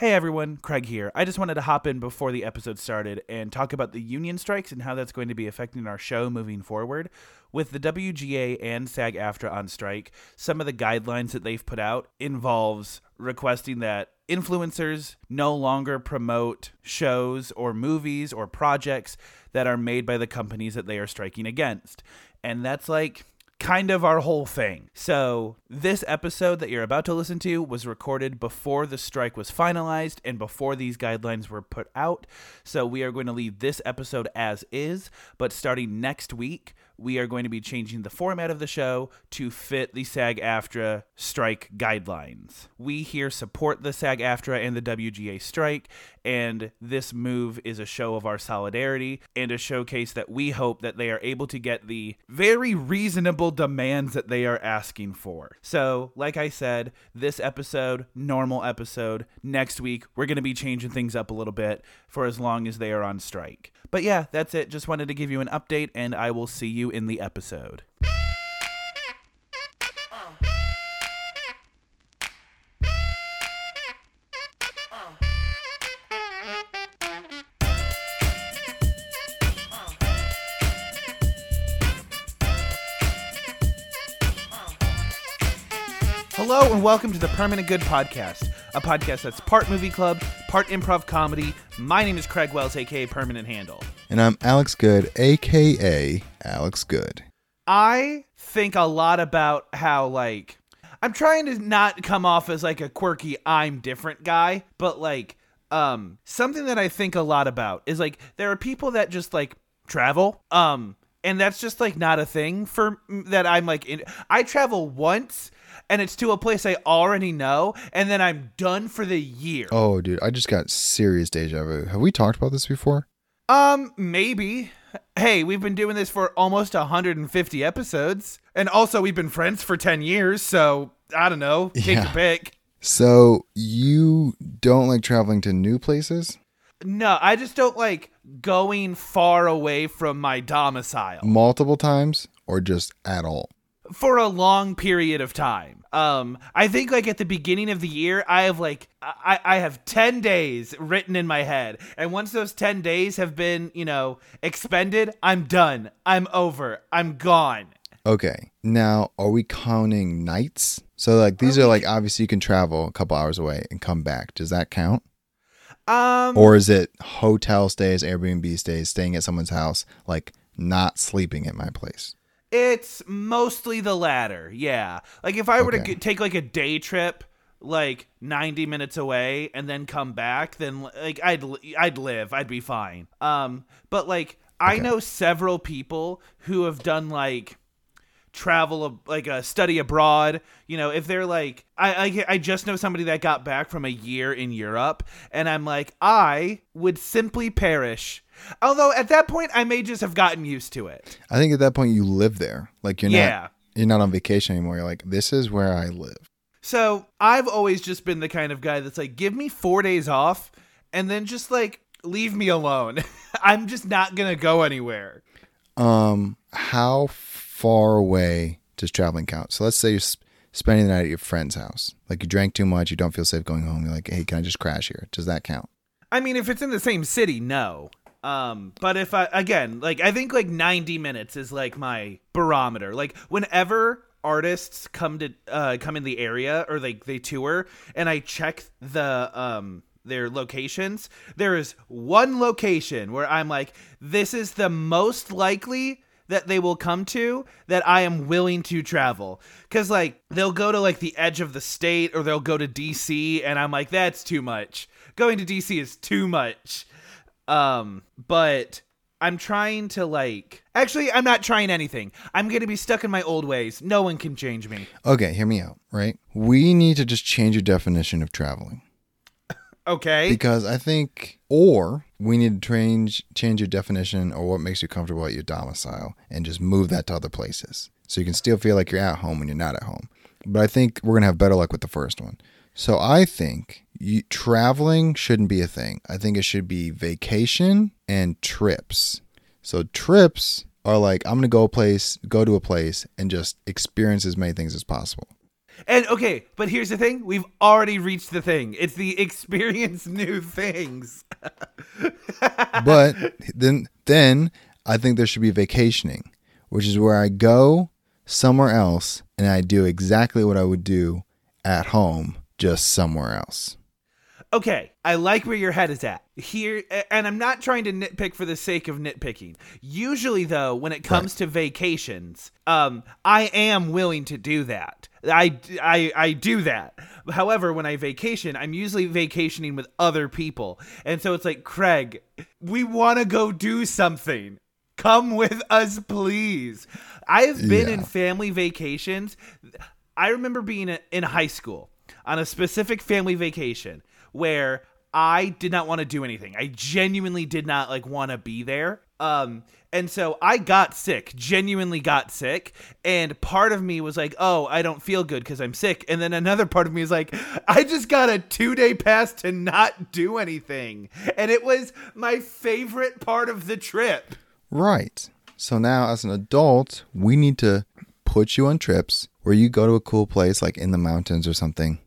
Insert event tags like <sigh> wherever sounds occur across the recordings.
Hey everyone, Craig here. I just wanted to hop in before the episode started and talk about the union strikes and how that's going to be affecting our show moving forward. With the WGA and SAG AFTRA on strike, some of the guidelines that they've put out involves requesting that influencers no longer promote shows or movies or projects that are made by the companies that they are striking against. And that's like kind of our whole thing. So, this episode that you're about to listen to was recorded before the strike was finalized and before these guidelines were put out. So, we are going to leave this episode as is, but starting next week, we are going to be changing the format of the show to fit the SAG AFTRA strike guidelines. We here support the SAG AFTRA and the WGA strike, and this move is a show of our solidarity and a showcase that we hope that they are able to get the very reasonable demands that they are asking for. So, like I said, this episode, normal episode, next week, we're going to be changing things up a little bit for as long as they are on strike. But yeah, that's it. Just wanted to give you an update, and I will see you in the episode. Hello and welcome to the Permanent Good Podcast, a podcast that's part movie club, part improv comedy. My name is Craig Wells, aka Permanent Handle. And I'm Alex Good, aka Alex Good. I think a lot about how like I'm trying to not come off as like a quirky I'm different guy, but like um something that I think a lot about is like there are people that just like travel um and that's just like not a thing for that I'm like in, I travel once and it's to a place I already know and then I'm done for the year. Oh, dude, I just got serious deja vu. Have we talked about this before? Um, maybe. Hey, we've been doing this for almost 150 episodes. And also, we've been friends for 10 years. So, I don't know. Take Yeah. your pick. So you don't like traveling to new places? No, I just don't like going far away from my domicile Multiple times or just at all? For a long period of time. Um, I think like at the beginning of the year, I have like I, I have ten days written in my head, and once those ten days have been you know expended, I'm done. I'm over. I'm gone. Okay. Now, are we counting nights? So like these are like obviously you can travel a couple hours away and come back. Does that count? Um, Or is it hotel stays, Airbnb stays, staying at someone's house, like not sleeping at my place? It's mostly the latter. Yeah. Like if I were to Okay. g- take like a day trip like 90 minutes away and then come back then like I'd I'd live. I'd be fine. Um but like I know several people who have done like travel like a study abroad you know if they're like I, I i just know somebody that got back from a year in europe and i'm like i would simply perish although at that point i may just have gotten used to it I think at that point you live there. Like you're Yeah. not you're not on vacation anymore. You're like, this is where I live. So I've always just been the kind of guy that's like, give me four days off and then just like leave me alone. <laughs> I'm just not gonna go anywhere. Um, how far away does traveling count? So let's say you're s- spending the night at your friend's house. Like you drank too much, you don't feel safe going home. You're like, hey, can I just crash here? Does that count? I mean, if it's in the same city, no. Um, but if I again, like I think like 90 minutes is like my barometer. Like whenever artists come to uh come in the area or like they tour and I check the um their locations, there is one location where I'm like this is the most likely that they will come to that I am willing to travel. Cause like they'll go to like the edge of the state or they'll go to DC and I'm like, that's too much. Going to DC is too much. Um, but I'm trying to like actually I'm not trying anything. I'm gonna be stuck in my old ways. No one can change me. Okay, hear me out, right? We need to just change your definition of traveling. Okay. Because I think or we need to change change your definition or what makes you comfortable at your domicile and just move that to other places. So you can still feel like you're at home when you're not at home. But I think we're gonna have better luck with the first one. So I think you, traveling shouldn't be a thing. I think it should be vacation and trips. So trips are like I'm gonna go a place, go to a place, and just experience as many things as possible. And okay, but here's the thing: we've already reached the thing. It's the experience new things. <laughs> but then then I think there should be vacationing, which is where I go somewhere else and I do exactly what I would do at home, just somewhere else. Okay, I like where your head is at. Here and I'm not trying to nitpick for the sake of nitpicking. Usually though, when it comes to vacations, um I am willing to do that. I, I, I do that. However, when I vacation, I'm usually vacationing with other people. And so it's like, Craig, we want to go do something. Come with us, please. I've been Yeah. in family vacations. I remember being in high school on a specific family vacation where I did not want to do anything. I genuinely did not like want to be there. Um and so I got sick, genuinely got sick, and part of me was like, "Oh, I don't feel good cuz I'm sick." And then another part of me is like, "I just got a 2-day pass to not do anything." And it was my favorite part of the trip. Right. So now, as an adult, we need to put you on trips where you go to a cool place like in the mountains or something,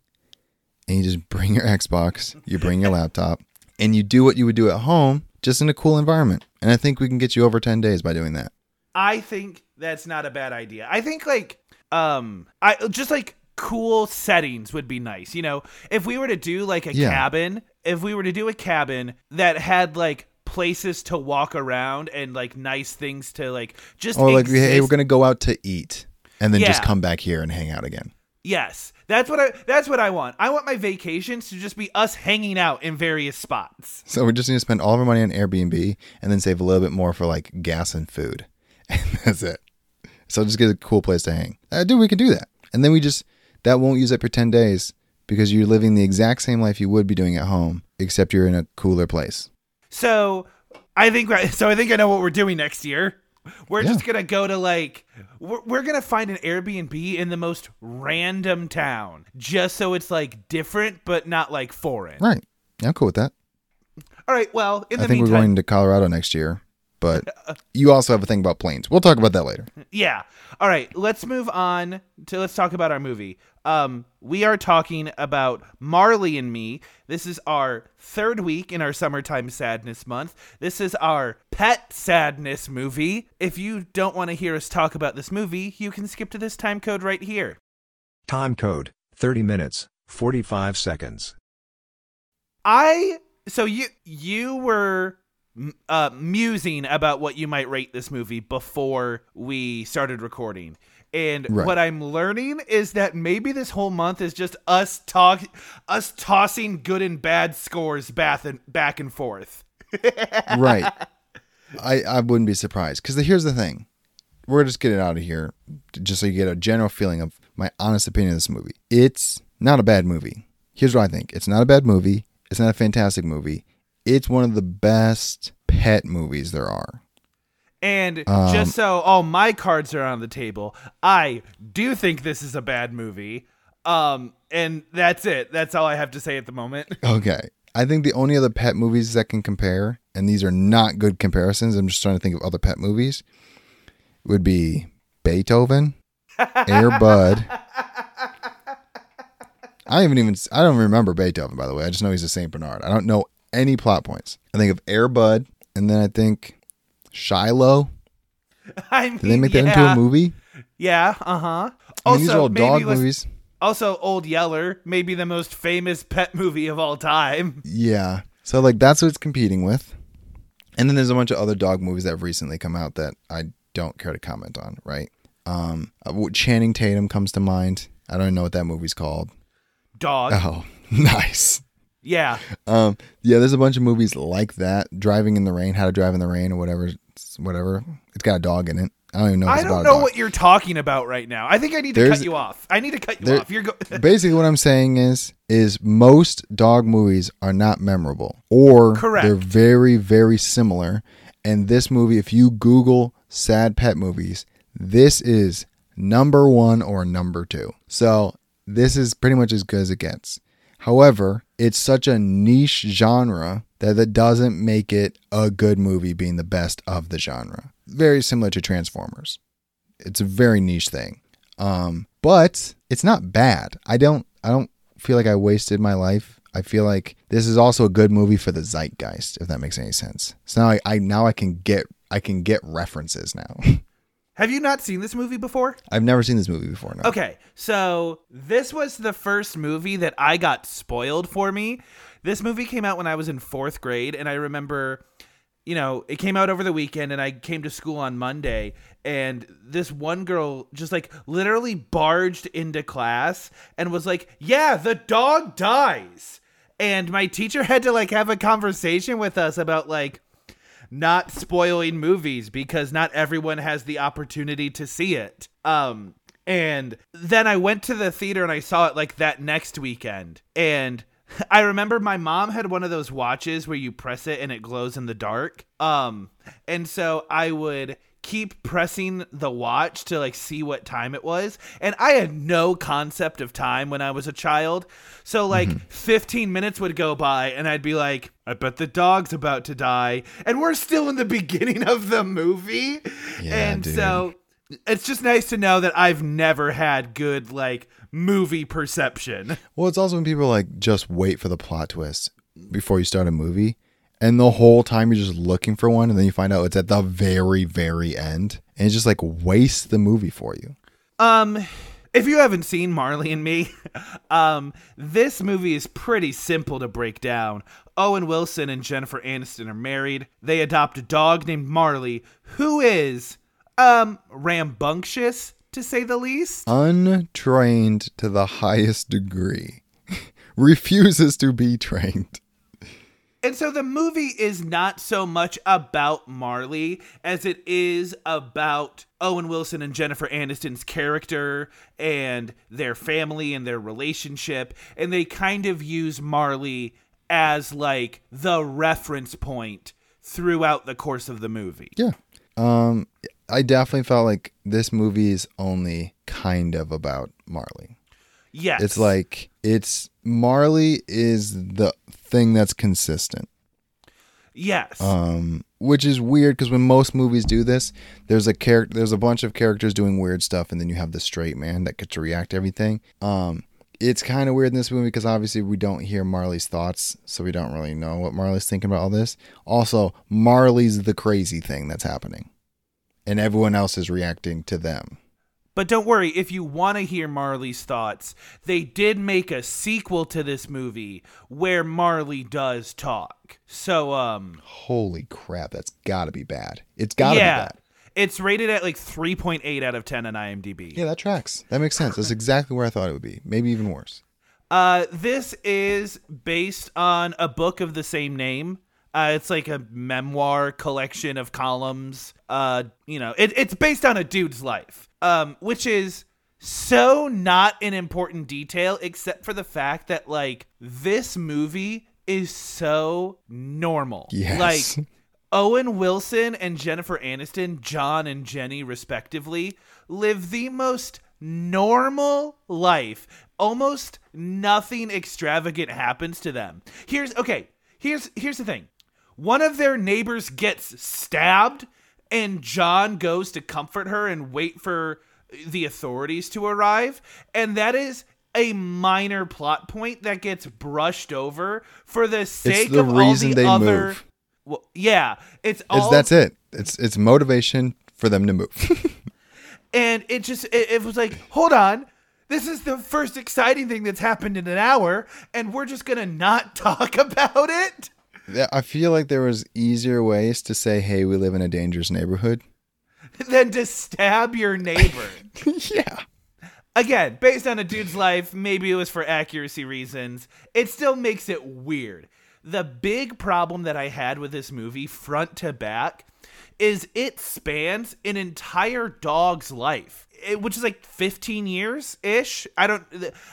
and you just bring your Xbox, you bring your laptop, and you do what you would do at home, just in a cool environment. And I think we can get you over 10 days by doing that. I think that's not a bad idea. I think like um I just like cool settings would be nice. You know, if we were to do like a Yeah. cabin, if we were to do a cabin that had like places to walk around and like nice things to like just Or like, hey, we're going to go out to eat and then just come back here and hang out again. Yes. That's what I that's what I want. I want my vacations to just be us hanging out in various spots. So we just need to spend all of our money on Airbnb and then save a little bit more for like gas and food. <laughs> And that's it. So just get a cool place to hang. Uh, dude, we can do that. And then we just, that won't use up your 10 days because you're living the exact same life you would be doing at home, except you're in a cooler place. So I think <laughs> so. I think I know what we're doing next year. We're Yeah. just gonna go to like we're, we're gonna find an Airbnb in the most random town, just so it's like different but not like foreign. Right. Yeah, I'm cool with that. All right. Well, in I the think we're going to Colorado next year, but <laughs> you also have a thing about planes. We'll talk about that later. yeah. All right. Let's move on to let's talk about our movie. Um, we are talking about Marley and Me. This is our third week in our summertime sadness month. This is our pet sadness movie. If you don't want to hear us talk about this movie, you can skip to this time code right here. Time code 30 minutes, 45 seconds. I so you you were m- uh, musing about what you might rate this movie before we started recording. And Right. what I'm learning is that maybe this whole month is just us talk us tossing good and bad scores back and back and forth. <laughs> right. I, I wouldn't be surprised because here's the thing. We're just getting out of here just so you get a general feeling of my honest opinion of this movie. It's not a bad movie. Here's what I think it's not a bad movie. It's not a fantastic movie. It's one of the best pet movies there are. And Um, just so all my cards are on the table, I do think this is a bad movie. Um and that's it. That's all I have to say at the moment. <laughs> Okay. I think the only other pet movies that can compare, and these are not good comparisons, I'm just trying to think of other pet movies, would be Beethoven, Air Bud. <laughs> I haven't even, I don't remember Beethoven, by the way. I just know he's a St. Bernard. I don't know any plot points. I think of Air Bud, and then I think Shiloh. <laughs> I mean, Did they make that into a movie? Yeah, uh-huh. I mean, these are all dog movies. Also, Old Yeller, maybe the most famous pet movie of all time. Yeah. So like that's what it's competing with. And then there's a bunch of other dog movies that have recently come out that I don't care to comment on, right? Um uh, Channing Tatum comes to mind. I don't even know what that movie's called. Dog. Oh, <laughs> nice. Yeah. Um yeah, there's a bunch of movies like that. Driving in the Rain, How to Drive in the Rain or whatever whatever. It's got a dog in it. I don't even know I it's don't know what you're talking about right now. I think I need to There's- cut you off. I need to cut you there- off. You're go- <laughs> Basically, what I'm saying is, is most dog movies are not memorable, or Correct. they're very, very similar. And this movie, if you Google sad pet movies, this is number one or number two. So this is pretty much as good as it gets. However, it's such a niche genre that it doesn't make it a good movie being the best of the genre. Very similar to Transformers. It's a very niche thing. Um, but it's not bad. I don't I don't feel like I wasted my life. I feel like this is also a good movie for the zeitgeist, if that makes any sense. So now I, I now I can get I can get references now. <laughs> Have you not seen this movie before? I've never seen this movie before. No. Okay, so this was the first movie that I got spoiled for me. This movie came out when I was in fourth grade, and I remember, you know, it came out over the weekend, and I came to school on Monday, and this one girl just like literally barged into class and was like, Yeah, the dog dies. And my teacher had to like have a conversation with us about like, not spoiling movies because not everyone has the opportunity to see it. Um and then I went to the theater and I saw it like that next weekend. And <laughs> I remember my mom had one of those watches where you press it and it glows in the dark. Um and so I would keep pressing the watch to like see what time it was. And i had no concept of time when i was a child. So like mm-hmm. 15 minutes would go by and i'd be like i bet the dog's about to die. And we're still in the <laughs> beginning of the movie. Yeah, and dude. so it's just nice to know that i've never had good like movie perception. Well, it's also when people like just wait for the plot twist before you start a movie, and the whole time you're just looking for one, and then you find out it's at the very, very end, and it just like wastes the movie for you. Um, if you haven't seen Marley and Me, <laughs> um, this movie is pretty simple to break down. Owen Wilson and Jennifer Aniston are married. They adopt a dog named Marley, who is, um, rambunctious to say the least. Untrained to the highest degree, <laughs> refuses to be trained. And so the movie is not so much about Marley as it is about Owen Wilson and Jennifer Aniston's character and their family and their relationship. And they kind of use Marley as like the reference point throughout the course of the movie. Yeah. Um, I definitely felt like this movie is only kind of about Marley. Yes. It's like it's Marley is the thing that's consistent. yes. Um, which is weird because when most movies do this, there's a character, there's a bunch of characters doing weird stuff, and then you have the straight man that gets to react to everything. Um, it's kind of weird in this movie because obviously we don't hear Marley's thoughts, so we don't really know what Marley's thinking about all this. Also, Marley's the crazy thing that's happening, and everyone else is reacting to them. But don't worry, if you want to hear Marley's thoughts, they did make a sequel to this movie where Marley does talk. So, um, Holy crap, that's got to be bad. It's got to yeah, be bad. it's rated at like 3.8 out of 10 on IMDb. Yeah, that tracks. That makes sense. That's exactly where I thought it would be. Maybe even worse. Uh, this is based on a book of the same name. Uh, it's like a memoir collection of columns. Uh, you know, it, it's based on a dude's life, um, which is so not an important detail, except for the fact that like this movie is so normal. Yes. Like Owen Wilson and Jennifer Aniston, John and Jenny, respectively, live the most normal life. Almost nothing extravagant happens to them. Here's okay, here's here's the thing. One of their neighbors gets stabbed and John goes to comfort her and wait for the authorities to arrive, and that is a minor plot point that gets brushed over for the sake the of all the they other move. well, yeah, it's It's, all that's it. It's it's motivation for them to move. <laughs> and it just it, it was like hold on this is the first exciting thing that's happened in an hour and we're just gonna not <laughs> talk about it I feel like there was easier ways to say, "Hey, we live in a dangerous neighborhood." <laughs> than to stab your neighbor <laughs> yeah. again based on a dude's life maybe it was for accuracy reasons it still makes it weird the big problem that i had with this movie front to back is it spans an entire dog's life it, which is like 15 years ish i don't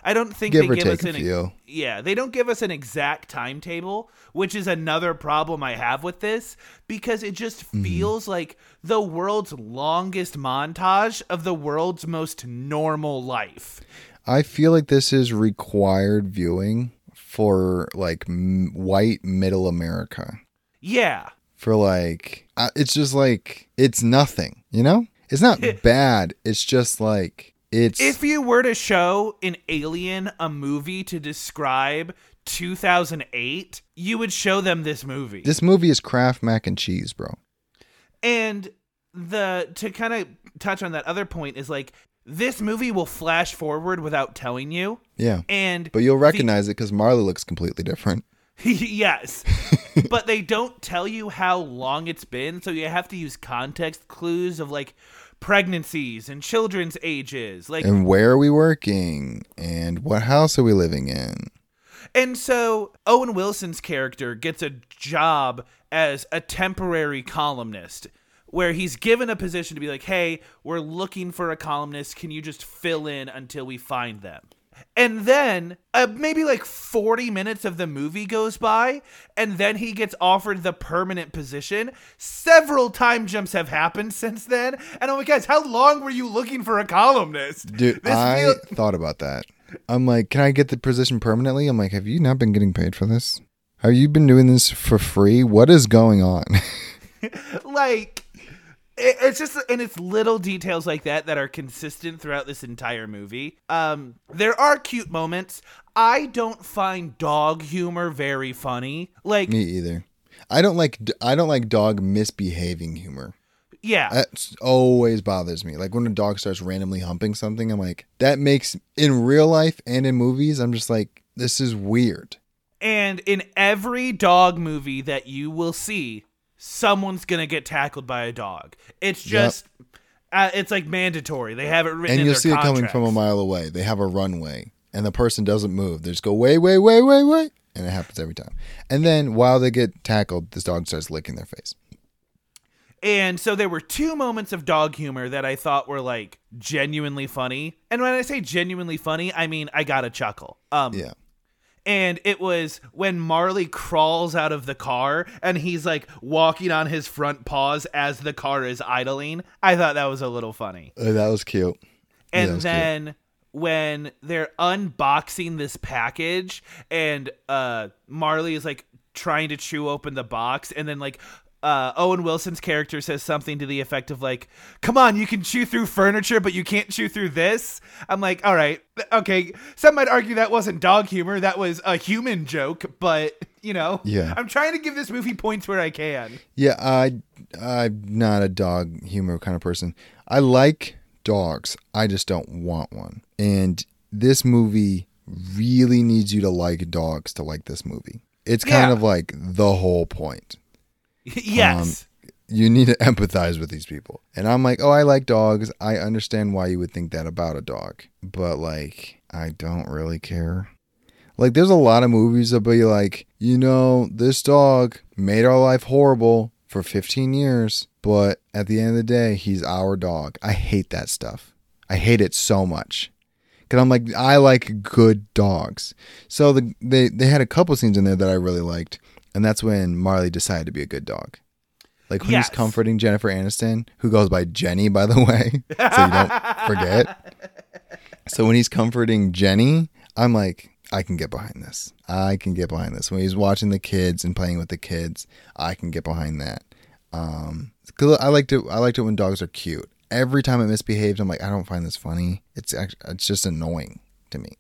i don't think Give they give us an few. yeah they don't give us an exact timetable which is another problem i have with this because it just Mm-hmm. feels like the world's longest montage of the world's most normal life I feel like this is required viewing for like m- white middle America. yeah For like, uh, it's just like it's nothing. You know, it's not <laughs> bad. It's just like It's If you were to show an alien a movie to describe 2008, you would show them this movie. this movie is Kraft mac and cheese, bro. and the to kind of touch on that other point is like this movie will flash forward without telling you. Yeah. And But you'll recognize it because Marley looks completely different. <laughs> yes. but they don't tell you how long it's been, so you have to use context clues of like pregnancies and children's ages. Like And where are we working? And what house are we living in? And so Owen Wilson's character gets a job as a temporary columnist where he's given a position to be like, hey, we're looking for a columnist. Can you just fill in until we find them? And then uh, maybe like 40 minutes of the movie goes by, and then he gets offered the permanent position. Several time jumps have happened since then. And I'm like, guys, how long were you looking for a columnist? Dude, This I feel- thought about that. I'm like, can I get the position permanently? I'm like, have you not been getting paid for this? Have you been doing this for free? What is going on? <laughs> <laughs> like it, it's just and it's little details like that that are consistent throughout this entire movie um there are cute moments i don't find dog humor very funny like Me either. I don't like I don't like dog misbehaving humor. yeah That always bothers me. Like when a dog starts randomly humping something, I'm like, that makes in real life and in movies, I'm just like, this is weird. and in every dog movie that you will see someone's gonna get tackled by a dog it's just uh, it's like mandatory they have it written and you'll see it coming from a mile away. They have a runway, and the person doesn't move. They just go wait, wait, wait, wait, wait, and it happens every time. And then while they get tackled, this dog starts licking their face. And so there were two moments of dog humor that I thought were like genuinely funny. And when I say genuinely funny, I mean I got a chuckle. Um Yeah, and it was when Marley crawls out of the car and he's like walking on his front paws as the car is idling. I thought that was a little funny. Uh, that was cute. And that was cute. then when they're unboxing this package and uh Marley is like trying to chew open the box and then like uh, Owen Wilson's character says something to the effect of like, "Come on, you can chew through furniture, but you can't chew through this." I'm like, "All right, okay." Some might argue that wasn't dog humor; that was a human joke. But you know, Yeah. I'm trying to give this movie points where I can. Yeah, I I'm not a dog humor kind of person. I like dogs. I just don't want one. And this movie really needs you to like dogs to like this movie. It's kind Yeah. of like the whole point. <laughs> yes. Um, you need to <laughs> empathize with these people. And I'm like, "Oh, I like dogs. I understand why you would think that about a dog." But like, I don't really care. Like there's a lot of movies that be like, you know, this dog made our life horrible for 15 years, but at the end of the day, he's our dog. I hate that stuff. I hate it so much. Cause I'm like, I like good dogs. So the, they they had a couple scenes in there that I really liked, and that's when Marley decided to be a good dog. Like when Yes. he's comforting Jennifer Aniston, who goes by Jenny, by the <laughs> way, so you don't forget. So when he's comforting Jenny, I'm like, I can get behind this. I can get behind this. When he's watching the kids and playing with the kids, I can get behind that. Um, I liked it. I liked it when dogs are cute. Every time it misbehaves, I'm like, I don't find this funny. It's act- it's just annoying to me.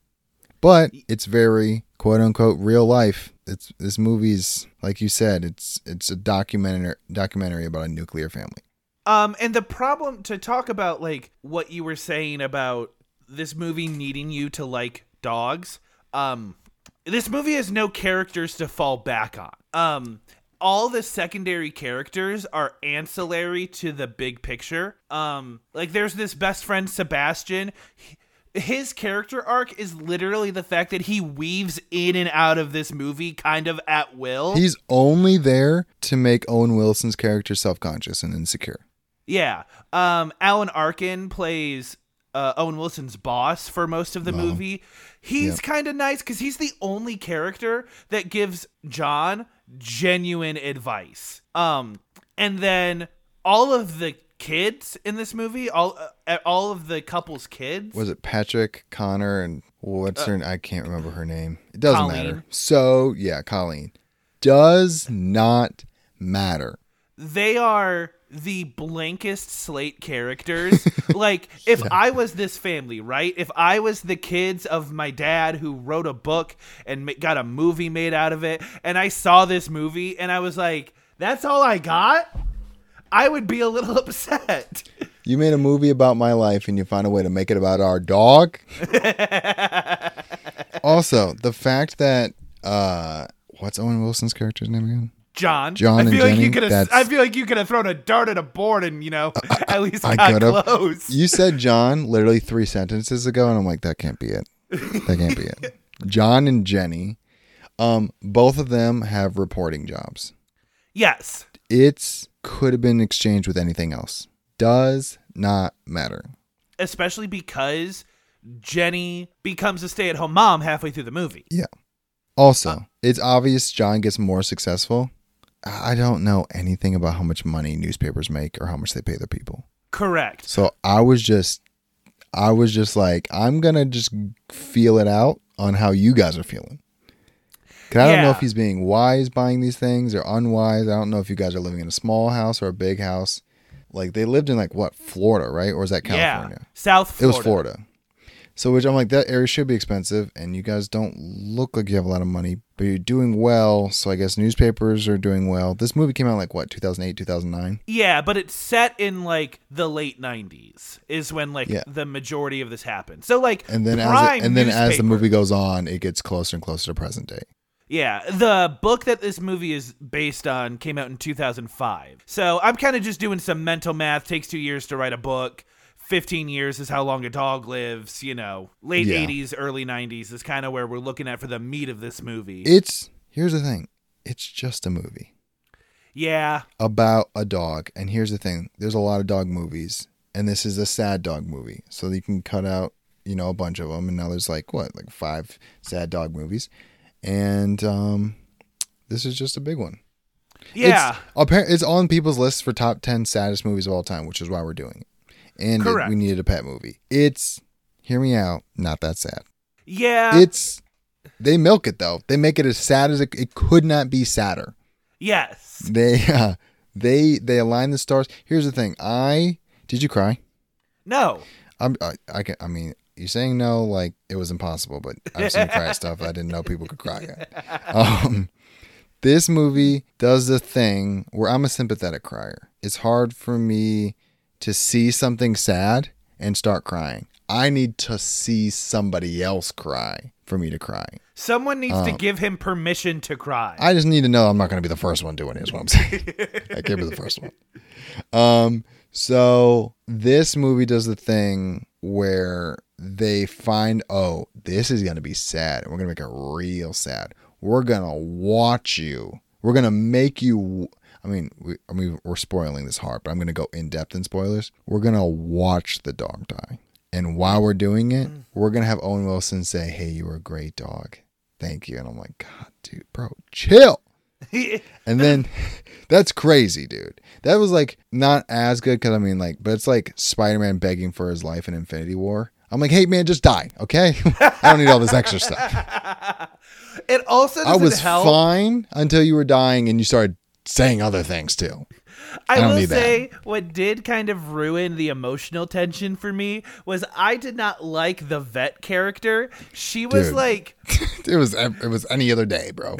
But it's very quote unquote real life. It's this movie's like you said. It's it's a documentary documentary about a nuclear family. Um, and the problem to talk about like what you were saying about this movie needing you to like dogs. Um, this movie has no characters to fall back on. Um, all the secondary characters are ancillary to the big picture. Um, like there's this best friend Sebastian. He- his character arc is literally the fact that he weaves in and out of this movie kind of at will. He's only there to make Owen Wilson's character self conscious and insecure. Yeah. Um, Alan Arkin plays uh, Owen Wilson's boss for most of the movie. He's Yep. kind of nice because he's the only character that gives John genuine advice. Um, and then all of the kids in this movie, all uh, all of the couple's kids, was it Patrick Connor and what's her? Name? I can't remember her name. It doesn't Colleen. matter. So yeah, Colleen does not matter. they are the blankest slate characters. <laughs> like, if I was this family, right? If I was the kids of my dad who wrote a book and got a movie made out of it, and I saw this movie and I was like, that's all I got, I would be a little <laughs> upset. You made a movie about my life and you find a way to make it about our dog. <laughs> also, the fact that uh what's Owen Wilson's character's name again? John, John I and feel like you could have. I feel like you could have thrown a dart at a board and you know at least I got close. You said <laughs> John literally three sentences ago, and I'm like, that can't be it. That can't be it. John and Jenny, um, both of them have reporting jobs. yes, It's could have been exchanged with anything else. Does not matter. especially because Jenny becomes a stay-at-home mom halfway through the movie. Yeah. Also, it's obvious John gets more successful. I don't know anything about how much money newspapers make or how much they pay their people. Correct. So I was just I was just like, I'm gonna just feel it out on how you guys are feeling. 'Cause I don't know if he's being wise buying these things or unwise. I don't know if you guys are living in a small house or a big house. Like they lived in like what, Florida, right? Or is that California? Yeah, South Florida. It was Florida. So which I'm like, that area should be expensive, and you guys don't look like you have a lot of money, but you're doing well. So I guess newspapers are doing well. This movie came out like what, 2008, 2009. Yeah, but it's set in like the late '90s is when like Yeah. the majority of this happened. So like, And then as it, and then as the movie goes on, it gets closer and closer to present day. Yeah, the book that this movie is based on came out in 2005. So I'm kind of just doing some mental math. Takes two years to write a book. 15 years is how long a dog lives. You know, late Yeah. 80s, early 90s is kind of where we're looking at for the meat of this movie. It's here's the thing, it's just a movie yeah, about a dog. And here's the thing, there's a lot of dog movies, and this is a sad dog movie, so you can cut out you know a bunch of them. And now there's like what, like five sad dog movies, and um, this is just a big one. yeah. It's, apparently, it's on people's lists for top 10 saddest movies of all time, which is why we're doing it. And it- we needed a pet movie. It's, hear me out, not that sad. yeah. It's, they milk it though. They make it as sad as it, it could not be sadder. yes. They, uh, they, they align the stars. Here's the thing. I, did you cry? No. I'm, I, I can, I mean, you're saying no, like it was impossible, but I've seen cry <laughs> stuff I didn't know people could cry at. Um, this movie does the thing where I'm a sympathetic crier. It's hard for me to see something sad and start crying. I need to see somebody else cry for me to cry. Someone needs to give him permission to cry. Um, I just need to know I'm not going to be the first one doing it. Is what I'm saying. <laughs> I can't be the first one. Um. So this movie does the thing where they find, oh, this is going to be sad. We're going to make it real sad. We're going to watch you. We're going to make you. I mean, we, I mean, we're spoiling this hard, but I'm going to go in depth in spoilers. We're going to watch the dog die. And while we're doing it, mm. we're going to have Owen Wilson say, hey, you were a great dog. Thank you. And I'm like, God, dude, bro, chill. <laughs> And then <laughs> that's crazy, dude. That was like not as good because I mean, like, but it's like Spider Man begging for his life in Infinity War. I'm like, hey, man, just die, okay? <laughs> I don't need all this extra stuff. <laughs> it also I was help. fine until you were dying and you started saying other things too. I, I will need that. say what did kind of ruin the emotional tension for me was I did not like the vet character. She was Dude. like <laughs> it was it was any other day, bro.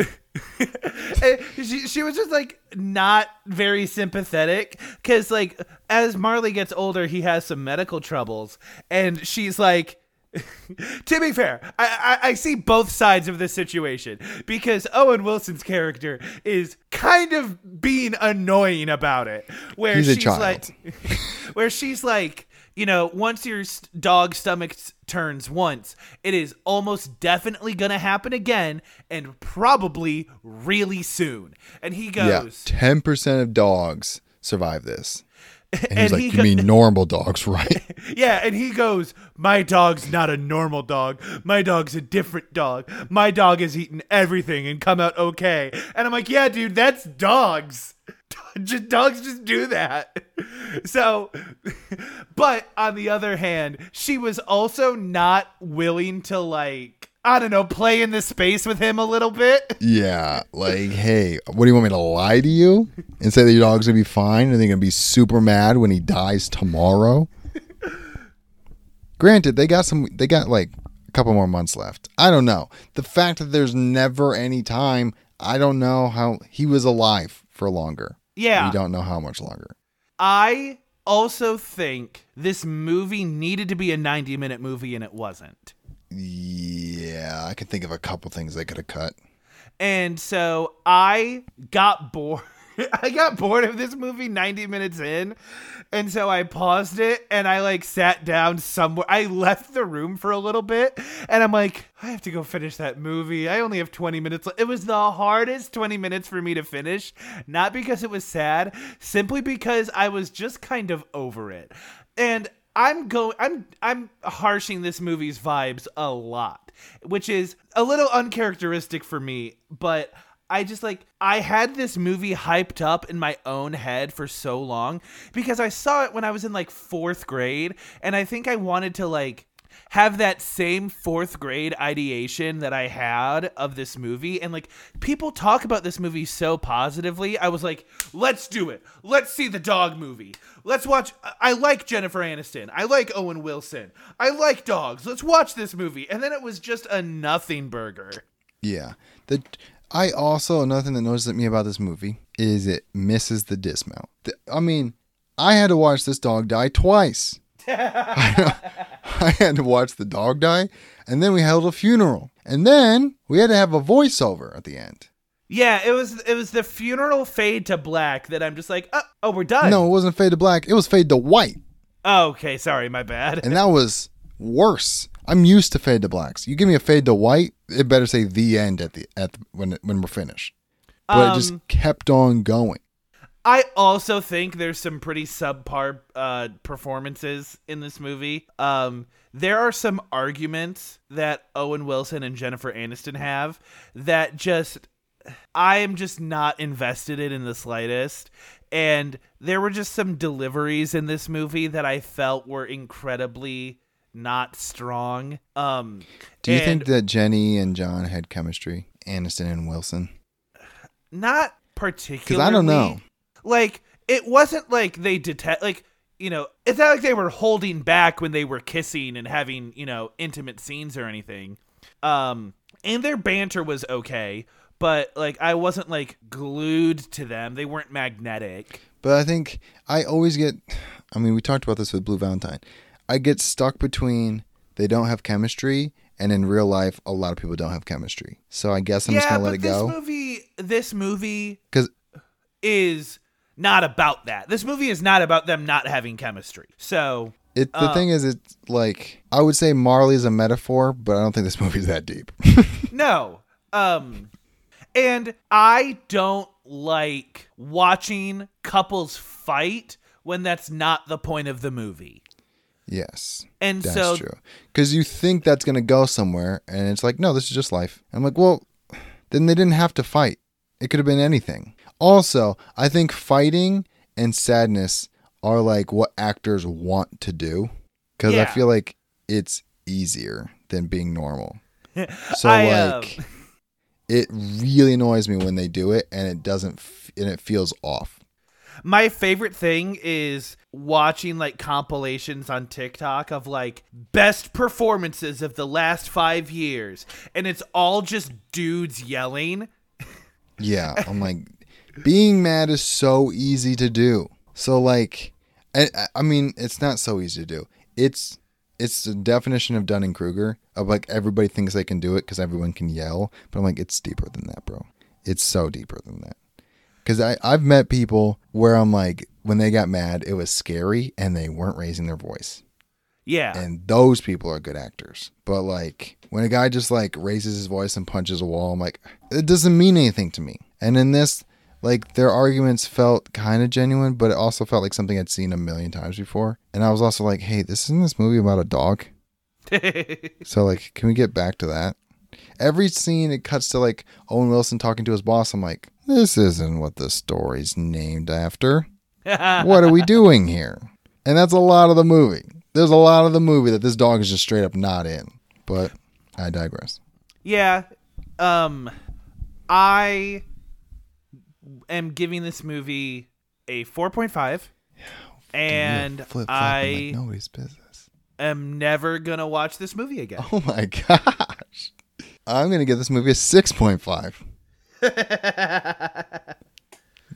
She, she was just like not very sympathetic because like as Marley gets older he has some medical troubles and she's like <laughs> to be fair, I, I I see both sides of this situation because Owen Wilson's character is kind of being annoying about it, where He's a she's child. like, <laughs> where she's like, you know, once your dog's stomach turns once, it is almost definitely gonna happen again, and probably really soon. And he goes, yeah, goes, ten percent of dogs survive this. And he's And like, he you go- mean normal dogs, <laughs> right? <laughs> Yeah, and he goes, My dog's not a normal dog. My dog's a different dog. My dog has eaten everything and come out okay. And I'm like, Yeah, dude, that's dogs. <laughs> Just dogs just do that. So, but on the other hand, she was also not willing to like I don't know, play in the space with him a little bit. Yeah, like, hey, what do you want me to lie to you and say that your dog's gonna be fine and they're gonna be super mad when he dies tomorrow? Granted, they got some. They got like a couple more months left. I don't know. The fact that there's never any time, I don't know how he was alive for longer. Yeah. We don't know how much longer. I also think this movie needed to be a 90 minute movie and it wasn't. Yeah, I can think of a couple things they could have cut. And so I got bored. <laughs> I got bored of this movie 90 minutes in. And so I paused it and I like sat down somewhere. I left the room for a little bit and I'm like, I have to go finish that movie. I only have 20 minutes. le-" It was the hardest 20 minutes for me to finish, not because it was sad, simply because I was just kind of over it. And I'm going I'm I'm harshing this movie's vibes a lot, which is a little uncharacteristic for me, but I just like I had this movie hyped up in my own head for so long because I saw it when I was in like 4th grade and I think I wanted to like have that same 4th grade ideation that I had of this movie and like people talk about this movie so positively. I was like, "Let's do it. Let's see the dog movie. Let's watch I- like Jennifer Aniston. I like Owen Wilson. I like dogs. Let's watch this movie." And then it was just a nothing burger. Yeah. The I also another thing that notices me about this movie is it misses the dismount. The- I mean, I had to watch this dog die twice. <laughs> I, <laughs> I had to watch the dog die, and then we held a funeral, and then we had to have a voiceover at the end. Yeah, it was it was the funeral fade to black that I'm just like, "Oh, oh we're done." No, it wasn't fade to black. It was fade to white, Oh, okay, sorry, my bad. and that was worse. I'm used to fade to blacks. You give me a fade to white, it better say the end at the at the, when when we're finished. But it just Um, kept on going. I also think there's some pretty subpar uh, performances in this movie. Um, there are some arguments that Owen Wilson and Jennifer Aniston have that just I am just not invested in in the slightest. And there were just some deliveries in this movie that I felt were incredibly not strong. Um, Do you and think that Jenny and John had chemistry? Aniston and Wilson? not particularly? Because I don't know. Like it wasn't like they detect like you know it's not like they were holding back when they were kissing and having you know intimate scenes or anything. Um, and their banter was okay, but like I wasn't like glued to them. They weren't magnetic. But I think I always get. I mean, we talked about this with Blue Valentine. I get stuck between they don't have chemistry, and in real life, a lot of people don't have chemistry. So I guess I'm just gonna let but it this go movie, this movie because is not about that. This movie is not about them not having chemistry. So it. The Uh, thing is, it's like I would say Marley is a metaphor, but I don't think this movie's that deep. <laughs> No. Um and I don't like watching couples fight when that's not the point of the movie. yes, And that's so true. Because you think that's gonna go somewhere, and it's like, no, this is just life. I'm like, well, then they didn't have to fight. It could have been anything. Also, I think fighting and sadness are like what actors want to do because I feel like it's easier than being normal. <laughs> So I, um, like it really annoys me when they do it and it doesn't f- and it feels off. my favorite thing is watching like compilations on TikTok of like best performances of the last 5 years and it's all just dudes yelling. <laughs> Yeah, I'm like being mad is so easy to do. So like I, I mean, it's not so easy to do. It's it's the definition of Dunning Kruger of like everybody thinks they can do it because everyone can yell, but I'm like it's deeper than that, bro. It's so deeper than that. Because I I've met people where I'm like when they got mad, it was scary and they weren't raising their voice, Yeah. and those people are good actors. But like when a guy just like raises his voice and punches a wall, I'm like it doesn't mean anything to me. And in this, like their arguments felt kind of genuine, but it also felt like something I'd seen a million times before. And I was also like, hey, this isn't this movie about a dog. <laughs> So like, can we get back to that? Every scene it cuts to like Owen Wilson talking to his boss. I'm like, this isn't what the story's named after. What are we <laughs> doing here? And that's a lot of the movie. There's a lot of the movie that this dog is just straight up not in. But I digress. Yeah. Um I am giving this movie a 4.5 and Flip-flopping I like nobody's business. am never going to watch this movie again. Oh my gosh. I'm going to give this movie a 6.5 <laughs>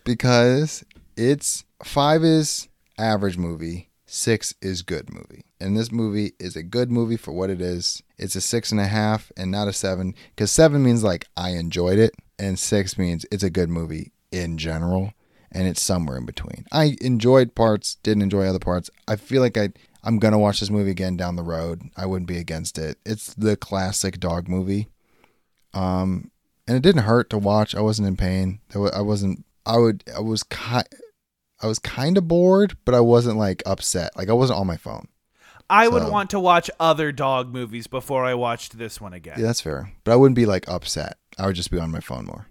because it's 5 is average movie, 6 is good movie. And this movie is a good movie for what it is. It's a six and a half and not a seven because seven means like I enjoyed it, and six means it's a good movie in general, and it's somewhere in between. I enjoyed parts, didn't enjoy other parts. I feel like I I'm gonna watch this movie again down the road. I wouldn't be against it. It's the classic dog movie. Um, and it didn't hurt to watch. I wasn't in pain. I wasn't. I would. I was kind. I was kind of bored, but I wasn't like upset. Like I wasn't on my phone. I would want to watch other dog movies before I watched this one again. Yeah, that's fair. But I wouldn't be like upset. I would just be on my phone more.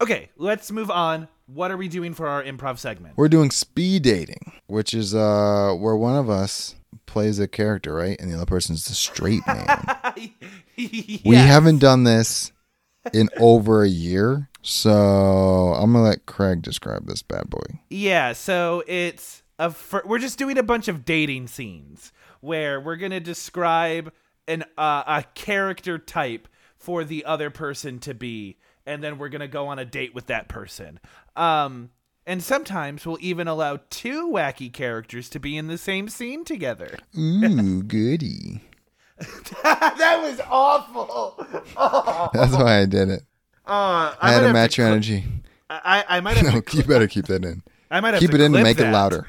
Okay, let's move on. What are we doing for our improv segment? We're doing speed dating, which is uh where one of us plays a character, right? And the other person's the straight man. <laughs> We haven't done this in over a year. So I'm gonna let Craig describe this bad boy. Yeah, so it's a fir- we're just doing a bunch of dating scenes where we're going to describe an uh, a character type for the other person to be and then we're going to go on a date with that person. Um and sometimes we'll even allow two wacky characters to be in the same scene together. <laughs> Ooh, goody. <laughs> that was awful. <laughs> That's why I did it. Uh, I had might to have match your cl- energy. I, I might have No, to you better keep that in. I might have Keep to it in and clip make it louder.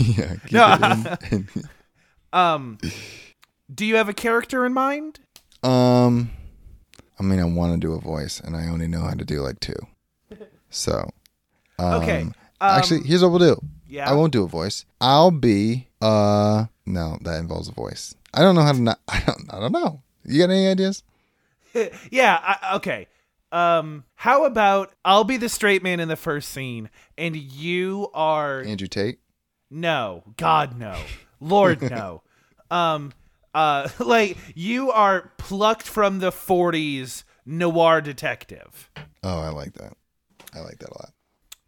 yeah, keep No. it in. Um do you have a character in mind? Um, I mean, I want to do a voice, and I only know how to do like two. So, um, Okay, um, actually, here's what we'll do. Yeah. I won't do a voice. I'll be uh no, that involves a voice. I don't know how to not. <laughs> I don't. I don't know. You got any ideas? <laughs> yeah, I, okay. Um how about I'll be the straight man in the first scene and you are Andrew Tate. no, god no. Lord <laughs> no. um uh <laughs> like you are plucked from the 40s noir detective. Oh, I like that. I like that a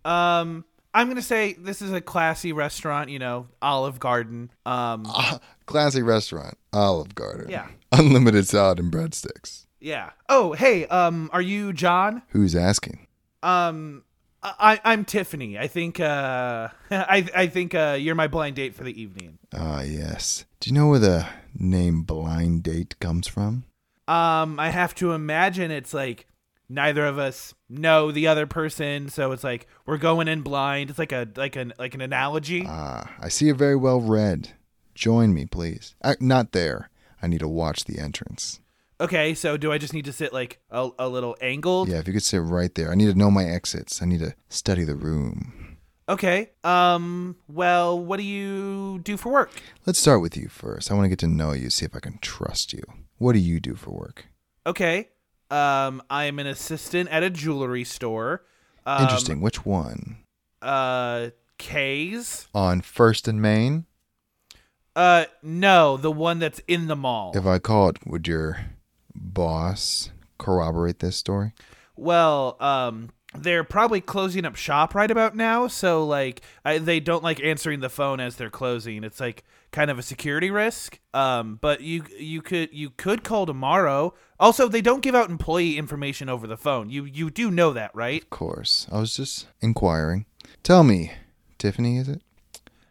lot. Um I'm going to say this is a classy restaurant, you know, Olive Garden. Um Ah, <laughs> classy restaurant, Olive Garden. Yeah. <laughs> Unlimited salad and breadsticks. yeah. Oh, hey, um are you John? Who's asking? Um, I I'm Tiffany. I think uh I I think uh you're my blind date for the evening. Ah, yes. Do you know where the name Blind Date comes from? Um, I have to imagine it's like neither of us know the other person, so it's like we're going in blind. It's like a like an like an analogy. Ah, I see you're very well read. Join me, please. Uh, not there. I need to watch the entrance. Okay, so do I just need to sit like a, a little angled? Yeah, if you could sit right there. I need to know my exits. I need to study the room. Okay. Um. Well, what do you do for work? Let's start with you first. I want to get to know you, see if I can trust you. What do you do for work? Okay. Um. I'm an assistant at a jewelry store. Um, Interesting. Which one? Uh. Kay's. On First and Main? Uh, no, the one that's in the mall. If I called, would your boss corroborate this story? well, um, they're probably closing up shop right about now, so like, I, they don't like answering the phone as they're closing. It's like kind of a security risk. Um, but you you could you could call tomorrow. Also, they don't give out employee information over the phone. You you do know that, right? Of course. I was just inquiring. Tell me, Tiffany, is it?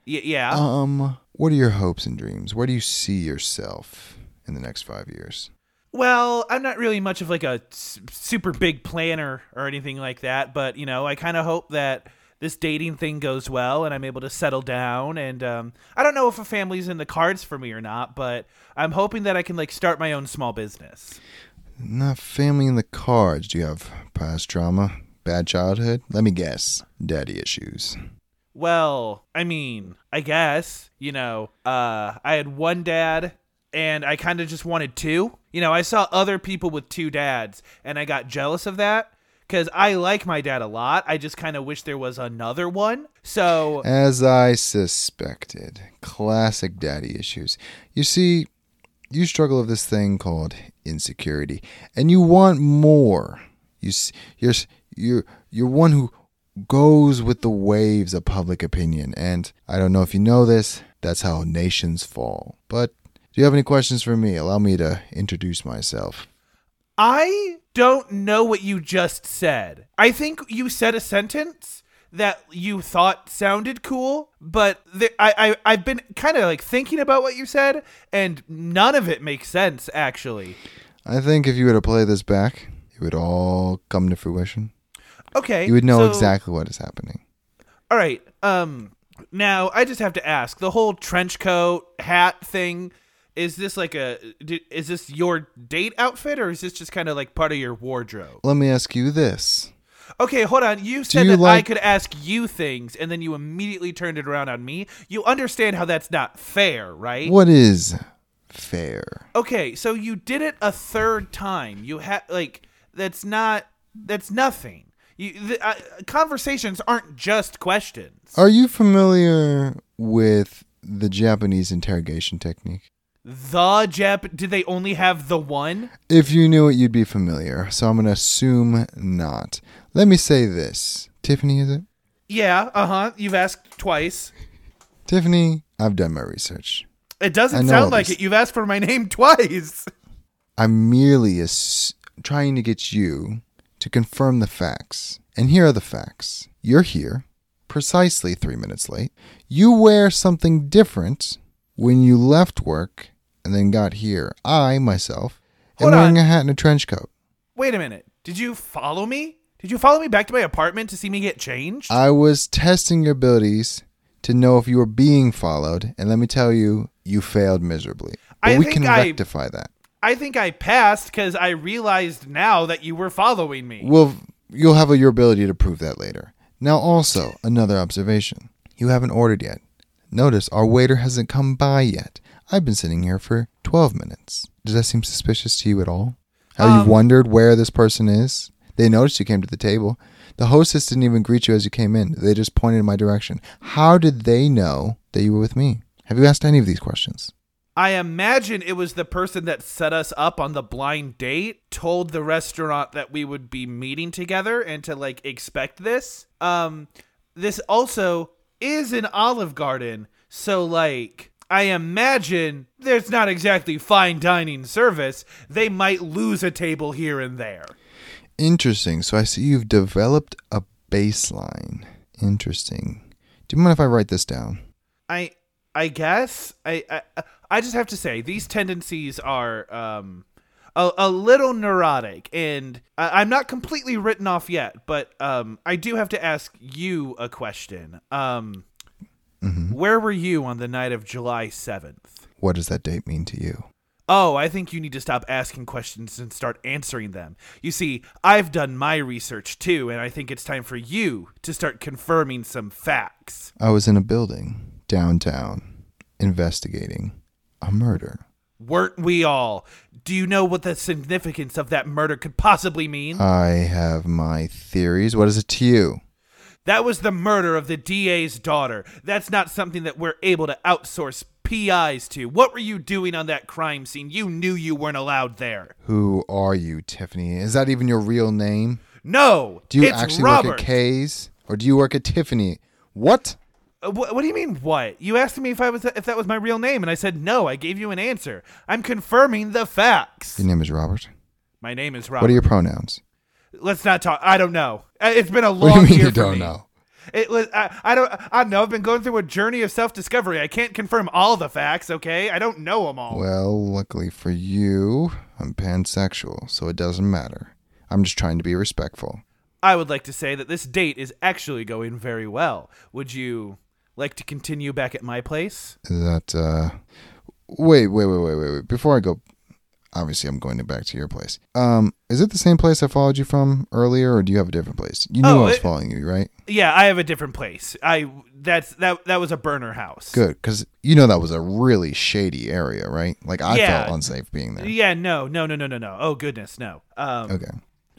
Y- yeah. Um, what are your hopes and dreams? Where do you see yourself in the next five years? Well, I'm not really much of like a super big planner or anything like that, but you know, I kind of hope that this dating thing goes well and I'm able to settle down. And um, I don't know if a family's in the cards for me or not, but I'm hoping that I can like start my own small business. Not family in the cards. Do you have past trauma? Bad childhood? Let me guess. Daddy issues. Well, I mean, I guess you know, uh, I had one dad. And I kind of just wanted two. You know, I saw other people with two dads, and I got jealous of that because I like my dad a lot. I just kind of wish there was another one. So, As I suspected. Classic daddy issues. You see, you struggle with this thing called insecurity, and you want more. You, you're, you're, you're one who goes with the waves of public opinion, and I don't know if you know this. That's how nations fall. But do you have any questions for me? Allow me to introduce myself. I don't know what you just said. I think you said a sentence that you thought sounded cool, but the, I, I I've been kind of like thinking about what you said, and none of it makes sense actually. I think if you were to play this back, it would all come to fruition. Okay, You would know so- exactly what is happening. All right. Um. Now I just have to ask: the whole trench coat hat thing. Is this like a Is this your date outfit, or is this just kind of like part of your wardrobe? Let me ask you this. Okay, hold on. You said you that I could ask you things, and then you immediately turned it around on me. You understand how that's not fair, right? What is fair? Okay, so you did it a third time. You had like that's not that's nothing. You the, uh, conversations aren't just questions. Are you familiar with the Japanese interrogation technique? The Jap? Did they only have the one? If you knew it, you'd be familiar. So I'm going to assume not. Let me say this. Tiffany, is it? Yeah. Uh huh. You've asked twice. Tiffany, I've done my research. It doesn't sound like it. You've asked for my name <laughs> twice. I'm merely trying to get you to confirm the facts. And here are the facts. You're here, precisely three minutes late. You wear something different when you left work and then got here. I, myself, am wearing a hat and a trench coat. Wait a minute. Did you follow me? Did you follow me back to my apartment to see me get changed? I was testing your abilities to know if you were being followed, and let me tell you, you failed miserably. But I we think can I- rectify that. I think I passed because I realized now that you were following me. Well, you'll have your ability to prove that later. Now, also, another observation. You haven't ordered yet. Notice our waiter hasn't come by yet. I've been sitting here for 12 minutes. Does that seem suspicious to you at all? Have Um, you wondered where this person is? They noticed you came to the table. The hostess didn't even greet you as you came in. They just pointed in my direction. How did they know that you were with me? Have you asked any of these questions? I imagine it was the person that set us up on the blind date told the restaurant that we would be meeting together and to like expect this. Um this also is an Olive Garden, so like I imagine there's not exactly fine dining service. They might lose a table here and there. Interesting. So I see you've developed a baseline. Interesting. Do you mind if I write this down? I I guess I I, I just have to say these tendencies are um a, a little neurotic and I, I'm not completely written off yet, but um I do have to ask you a question. Um Mm-hmm. where were you on the night of July 7th? What does that date mean to you? Oh, I think you need to stop asking questions and start answering them. You see, I've done my research too, and I think it's time for you to start confirming some facts. I was in a building downtown investigating a murder. Weren't we all? Do you know what the significance of that murder could possibly mean? I have my theories. What is it to you? That was the murder of the DA's daughter. That's not something that we're able to outsource PIs to. What were you doing on that crime scene? You knew you weren't allowed there. Who are you, Tiffany? Is that even your real name? No, Do you it's actually Robert. work at Kay's? Or do you work at Tiffany? What? Uh, wh- what do you mean? What? You asked me if I was if that was my real name, and I said no. I gave you an answer. I'm confirming the facts. Your name is Robert. My name is Robert. What are your pronouns? Let's not talk. I don't know. Uh, It's been a What do long you mean year you don't me. know? It was. I, I don't. I don't know. I've been going through a journey of self-discovery. I can't confirm all the facts. Okay, I don't know them all. Well, luckily for you, I'm pansexual, so it doesn't matter. I'm just trying to be respectful. I would like to say that this date is actually going very well. Would you like to continue back at my place? Is that uh wait, wait, wait, wait, wait, wait. Before I go obviously I'm going back to your place. Um, is it the same place I followed you from earlier or do you have a different place? You knew Oh, I was it- following you, right? Yeah, I have a different place. I that's that that was a burner house. Good, because you know that was a really shady area, right? Like I Yeah. felt unsafe being there. Yeah, no, no, no, no, no, no. Oh goodness, no. Um, Okay.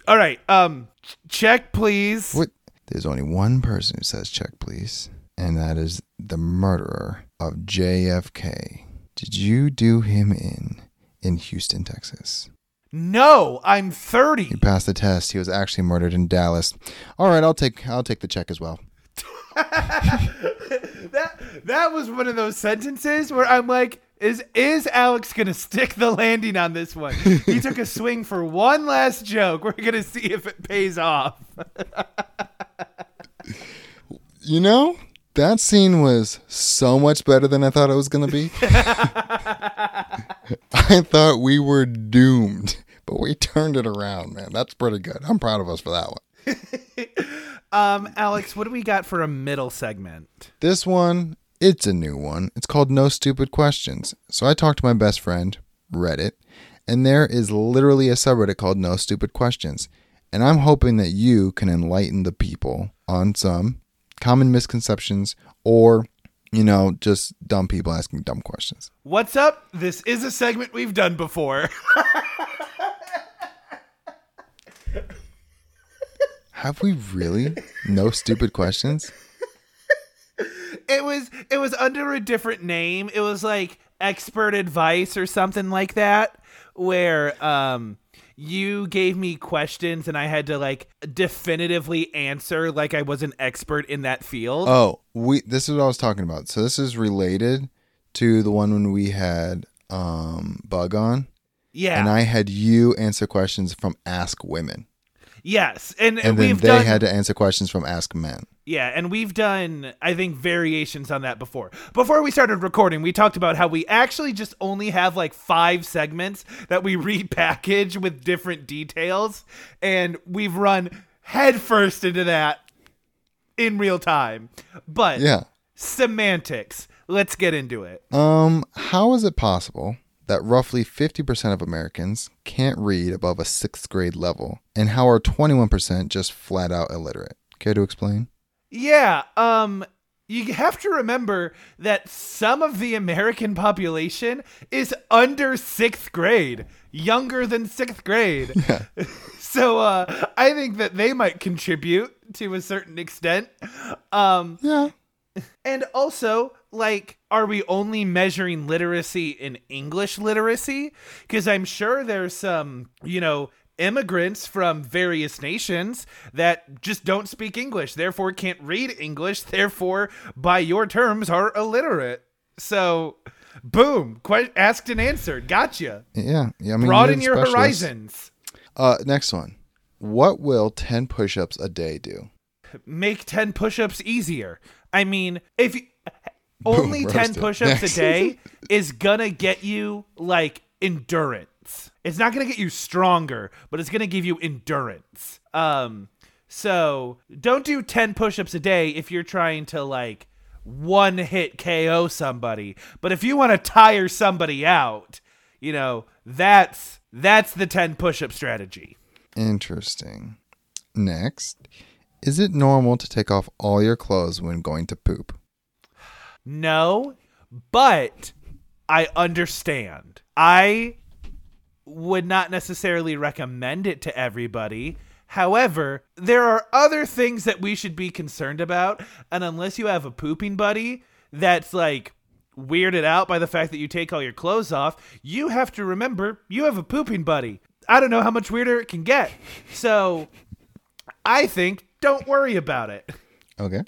all right. Um, check please. What? There's only one person who says check, please, and that is the murderer of JFK. Did you do him in in Houston, Texas. No, I'm 30. He passed the test. He was actually murdered in Dallas. All right, I'll take I'll take the check as well. <laughs> that that was one of those sentences where I'm like, is is Alex gonna stick the landing on this one? He took a swing for one last joke. We're gonna see if it pays off. <laughs> You know, that scene was so much better than I thought it was going to be. <laughs> I thought we were doomed, but we turned it around, man. That's pretty good. I'm proud of us for that one. <laughs> um, Alex, what do we got for a middle segment? This one, it's a new one. It's called No Stupid Questions. So I talked to my best friend, Reddit, and there is literally a subreddit called No Stupid Questions. And I'm hoping that you can enlighten the people on some common misconceptions or you know, just dumb people asking dumb questions. What's up? This is a segment we've done before. Have we really? No stupid questions? It was it was under a different name. It was like expert advice or something like that where um you gave me questions and I had to like definitively answer like I was an expert in that field. Oh, we this is what I was talking about. So this is related to the one when we had um Bug on. yeah. And I had you answer questions from Ask Women. yes. And, And then we've they done had to answer questions from Ask Men. Yeah, and we've done, I think, variations on that before. Before we started recording, we talked about how we actually just only have like five segments that we <laughs> repackage with different details, and we've run headfirst into that in real time. But Yeah. semantics, let's get into it. Um, how is it possible that roughly 50% of Americans can't read above a sixth grade level? And how are 21% just flat out illiterate? Care to explain? Yeah, um you have to remember that some of the American population is under 6th grade, younger than 6th grade. Yeah. <laughs> so uh I think that they might contribute to a certain extent. Um Yeah. and also, like, are we only measuring literacy in English literacy? Because I'm sure there's some, you know, immigrants from various nations that just don't speak English, therefore can't read English, therefore, by your terms, are illiterate. So, boom, que- asked and answered. Gotcha. Yeah. yeah I mean, Broaden your specialist. horizons. Uh, next one. What will 10 push ups a day do? make 10 push-ups easier. I mean, if you, only 10 roasted. push-ups a day <laughs> is gonna get you like endurance. It's not gonna get you stronger, but it's gonna give you endurance. Um so don't do 10 push-ups a day if you're trying to like one hit KO somebody. But if you want to tire somebody out, you know, that's that's the 10 push-up strategy. Interesting. Next. Is it normal to take off all your clothes when going to poop? No, but I understand. I would not necessarily recommend it to everybody. However, there are other things that we should be concerned about, and unless you have a pooping buddy that's like weirded out by the fact that you take all your clothes off, you have to remember you have a pooping buddy. I don't know how much weirder it can get. So, I think don't worry about it. Okay.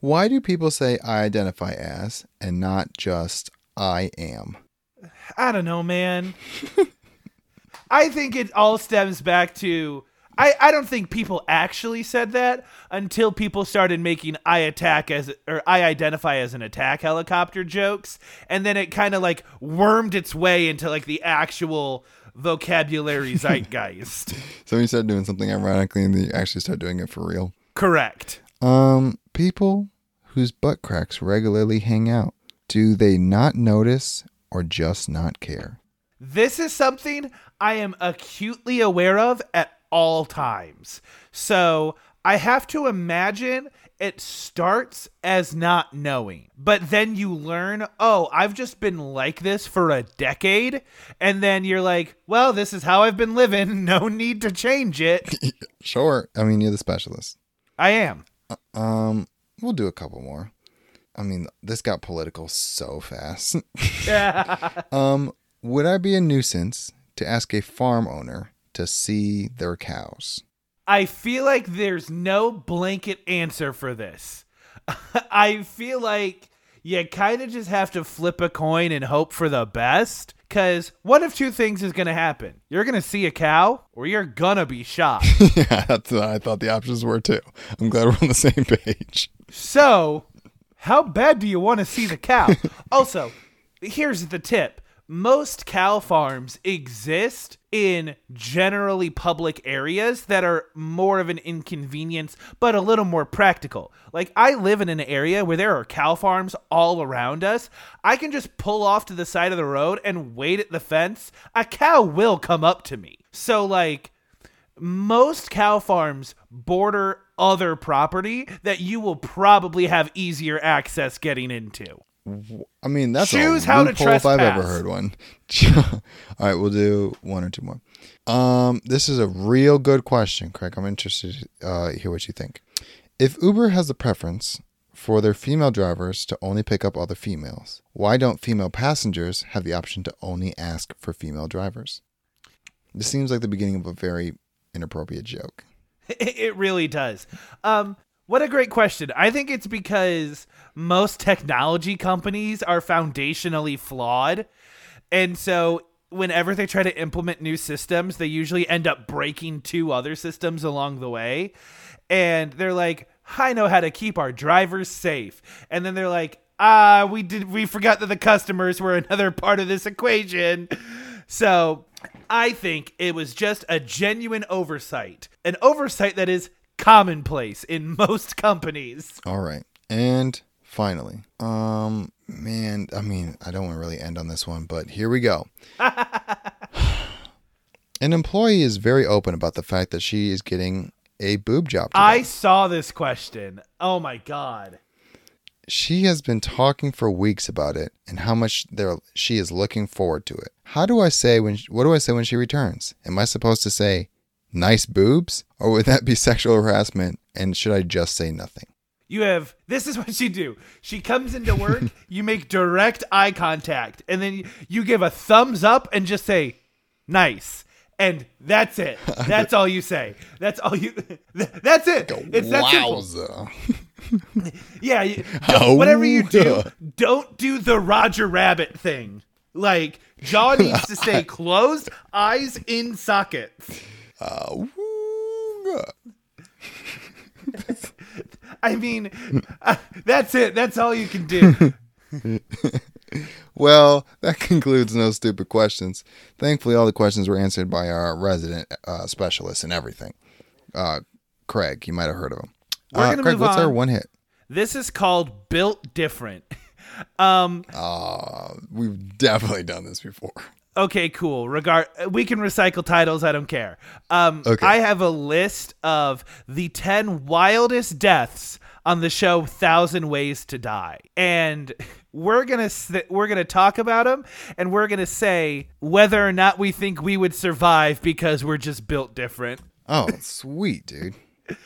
Why do people say I identify as and not just I am? I don't know, man. <laughs> I think it all stems back to I, I don't think people actually said that until people started making I attack as or I identify as an attack helicopter jokes and then it kind of like wormed its way into like the actual vocabulary <laughs> zeitgeist. So you start doing something ironically and then you actually start doing it for real. Correct. Um, people whose butt cracks regularly hang out, do they not notice or just not care? This is something I am acutely aware of at all times. So I have to imagine it starts as not knowing, but then you learn, oh, I've just been like this for a decade. And then you're like, well, this is how I've been living. <laughs> No need to change it. <laughs> Sure. I mean, you're the specialist. I am. Um, we'll do a couple more. I mean, this got political so fast. Yeah. <laughs> Um, Would I be a nuisance to ask a farm owner to see their cows? I feel like there's no blanket answer for this. <laughs> I feel like you kind of just have to flip a coin and hope for the best. Because one of two things is going to happen. You're going to see a cow or you're going to be shot. <laughs> yeah, that's what I thought the options were too. I'm glad we're on the same page. so, how bad do you want to see the cow? <laughs> also, here's the tip most cow farms exist in generally public areas that are more of an inconvenience but a little more practical. Like I live in an area where there are cow farms all around us. I can just pull off to the side of the road and wait at the fence. A cow will come up to me. So like most cow farms border other property that you will probably have easier access getting into. I mean, that's Choose a how to loophole if I've ever heard one. <laughs> All right, we'll do one or two more. Um, this is a real good question, Craig. I'm interested to uh, hear what you think. If Uber has the preference for their female drivers to only pick up other females, why don't female passengers have the option to only ask for female drivers? This seems like the beginning of a very inappropriate joke. <laughs> It really does. Um, what a great question. I think it's because most technology companies are foundationally flawed. And so whenever they try to implement new systems, they usually end up breaking two other systems along the way. And they're like, I know how to keep our drivers safe. And then they're like, ah, we did we forgot that the customers were <laughs> another part of this equation. So I think it was just a genuine oversight. An oversight that is commonplace in most companies. All right. And finally, um, man, I mean, I don't want to really end on this one, but here we go. <laughs> An employee is very open about the fact that she is getting a boob job. today. I saw this question. Oh my god. She has been talking for weeks about it and how much there she is looking forward to it. How do I say when what do I say when she returns? Am I supposed to say nice boobs or would that be sexual harassment and should I just say nothing? You have this is what she do. She comes into work, <laughs> you make direct eye contact, and then you, you give a thumbs up and just say nice. And that's it. <laughs> That's all you say. That's all you <laughs> That's it. It's that simple. Yeah, you, whatever you do, oh. don't do the Roger Rabbit thing. Like jaw needs to stay closed, eyes in sockets. Awooga. <laughs> I mean, uh, that's it. That's all you can do. <laughs> Well, that concludes no stupid questions. Thankfully, all the questions were answered by our resident uh, specialist and everything. Uh, Craig, you might have heard of him. We're uh, Craig, what's our one hit? This is called built different. <laughs> Um, Uh, we've definitely done this before. Okay, cool. Regard we can recycle titles, I don't care. Um Okay. I have a list of the 10 wildest deaths on the show Thousand Ways to Die. And <laughs> we're to we're going to talk about them and we're going to say whether or not we think we would survive because we're just built different. Oh, <laughs> sweet, dude.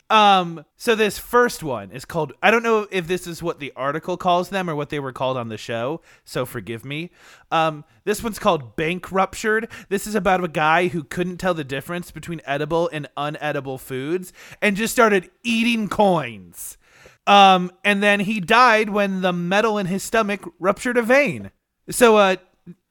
Um, so this first one is called I don't know if this is what the article calls them or what they were called on the show, so forgive me. Um, this one's called Bank Ruptured. This is about a guy who couldn't tell the difference between edible and unedible foods and just started eating coins. Um, and then he died when the metal in his stomach ruptured a vein. So uh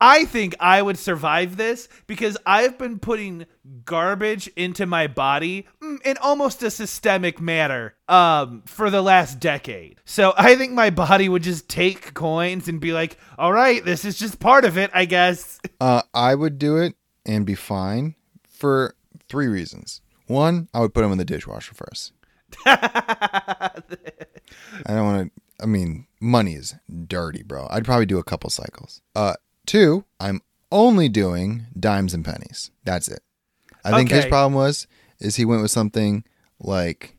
I think I would survive this because I've been putting garbage into my body mm, in almost a systemic manner um, for the last decade. So I think my body would just take coins and be like, all right, this is just part of it, I guess. <laughs> Uh, I would do it and be fine for three reasons. One, I would put them in the dishwasher first. <laughs> I don't want to. I mean, money is dirty, bro. I'd probably do a couple cycles. Uh, two, I'm only doing dimes and pennies. That's it. I think his problem was is he went with something like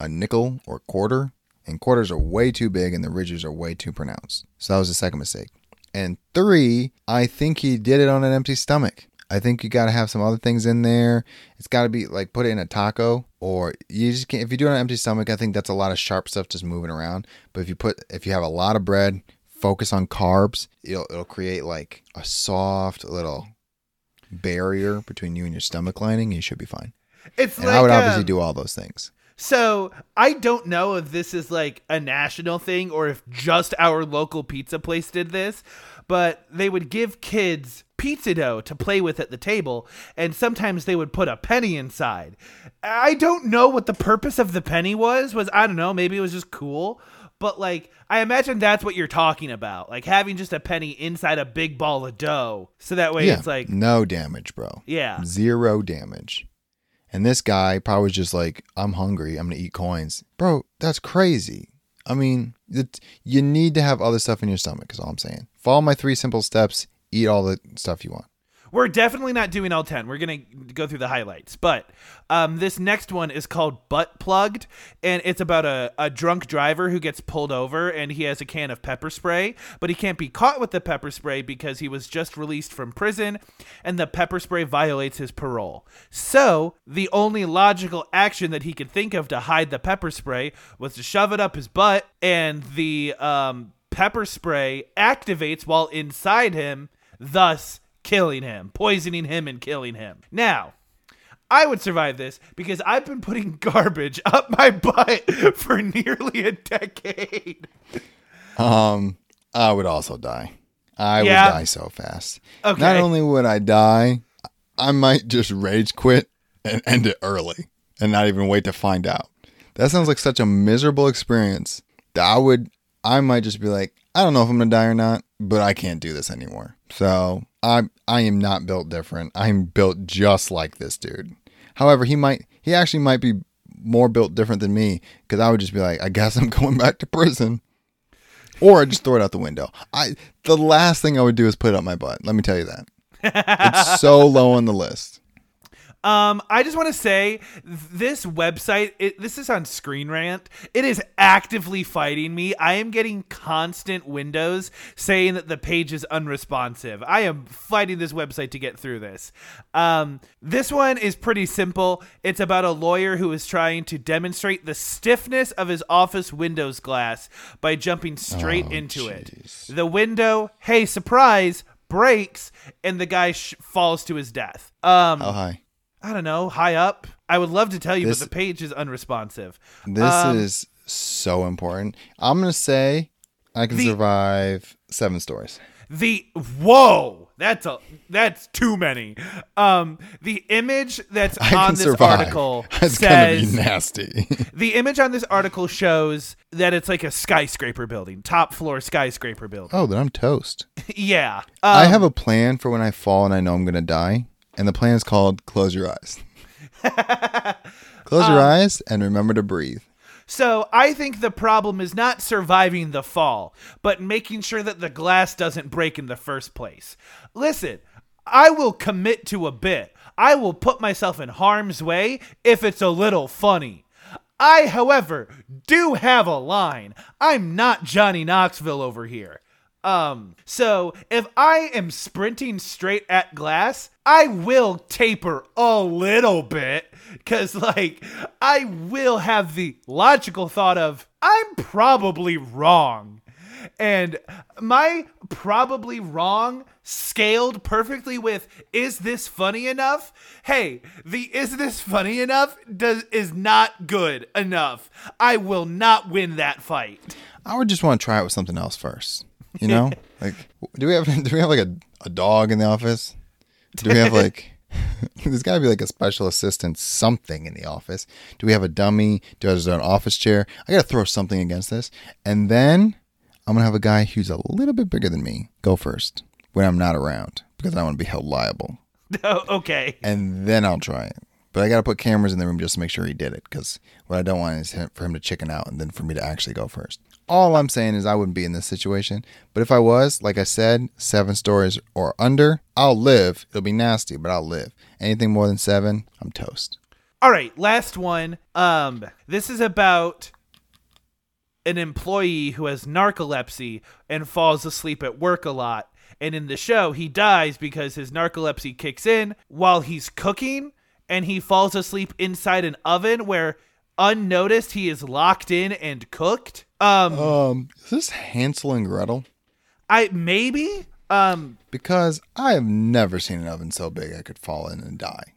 a nickel or quarter, and quarters are way too big and the ridges are way too pronounced. So that was the second mistake. And three, I think he did it on an empty stomach. I think you got to have some other things in there. It's got to be like put it in a taco, or you just can't. If you do it on an empty stomach, I think that's a lot of sharp stuff just moving around. But if you put, if you have a lot of bread, focus on carbs, it'll it'll create like a soft little barrier between you and your stomach lining. And you should be fine. It's And like I would obviously um, do all those things. So I don't know if this is like a national thing or if just our local pizza place did this, but they would give kids pizza dough to play with at the table, and sometimes they would put a penny inside. I don't know what the purpose of the penny was. Was I don't know, maybe it was just cool. But like I imagine that's what you're talking about. Like having just a penny inside a big ball of dough. So that way yeah, it's like no damage, bro. Yeah. Zero damage. And this guy probably was just like, I'm hungry. I'm going to eat coins. Bro, that's crazy. I mean, it, you need to have other stuff in your stomach, is all I'm saying. Follow my three simple steps. Eat all the stuff you want. We're definitely not doing all 10. We're going to go through the highlights. But um, this next one is called Butt Plugged, and it's about a, a drunk driver who gets pulled over and he has a can of pepper spray, but he can't be caught with the pepper spray because he was just released from prison and the pepper spray violates his parole. So, the only logical action that he could think of to hide the pepper spray was to shove it up his butt, and the um, pepper spray activates while inside him, thus killing him, poisoning him, and killing him. Now, I would survive this because I've been putting <laughs> garbage up my butt <laughs> for nearly a decade. Um, I would also die. I Yeah. would die so fast. Okay. Not only would I die, I might just rage quit and end it early and not even wait to find out. That sounds like such a miserable experience that I would, I might just be like, I don't know if I'm gonna die or not, but I can't do this anymore. So I, I am not built different. I'm built just like this dude. However, he might, he actually might be more built different than me because I would just be like, I guess I'm <laughs> going back to prison or I just throw it out the window. I the last thing I would do is put it up my butt. Let me tell you that. it's so low on the list. Um, I just want to say this website, it, this is on Screen Rant. It is actively fighting me. I am getting constant windows saying that the page is unresponsive. I am fighting this website to get through this. Um, this one is pretty simple. It's about a lawyer who is trying to demonstrate the stiffness of his office windows glass by jumping straight Oh, into it. The window, hey, surprise, breaks, and the guy sh- falls to his death. Um, How high? I don't know, high up. I would love to tell you, This- but the page is unresponsive. This Um, is so important. I'm gonna say I can The- survive seven stories. The whoa, that's a that's too many. Um, the image that's I on this survive. article <laughs> It's gonna be says nasty. <laughs> the image on this article shows that it's like a skyscraper building, top floor skyscraper building. oh, then I'm toast. <laughs> yeah, I Um, have a plan for when I fall and I know I'm gonna die, and the plan is called close your eyes. <laughs> close Um, your eyes and remember to breathe. So I think the problem is not surviving the fall, but making sure that the glass doesn't break in the first place. Listen, I will commit to a bit. I will put myself in harm's way if it's a little funny. I, however, do have a line. I'm not Johnny Knoxville over here. Um, so if I am sprinting straight at glass, I will taper a little bit cuz like I will have the logical thought of I'm probably wrong. And my probably wrong scaled perfectly with is this funny enough? Hey, the is this funny enough does is not good enough. I will not win that fight. I would just want to try it with something else first. You know, <laughs> like do we have <laughs> do we have like a, a dog in the office? Do we have like <laughs> there's got to be like a special assistant something in the office? Do we have a dummy? Do is there an office chair? I got to throw something against this, and then I'm gonna have a guy who's a little bit bigger than me go first when I'm not around because I want to be held liable, okay. and then I'll try it. But I got to put cameras in the room just to make sure he did it because what I don't want is for him to chicken out and then for me to actually go first. All I'm saying is I wouldn't be in this situation. But if I was, like I said, seven stories or under, I'll live. It'll be nasty, but I'll live. Anything more than seven, I'm toast. All right, last one. Um, this is about an employee who has narcolepsy and falls asleep at work a lot. And in the show, he dies because his narcolepsy kicks in while he's cooking and he falls asleep inside an oven where unnoticed he is locked in and cooked. Um, Um, is this Hansel and Gretel? I maybe um Because I have never seen an oven so big I could fall in and die.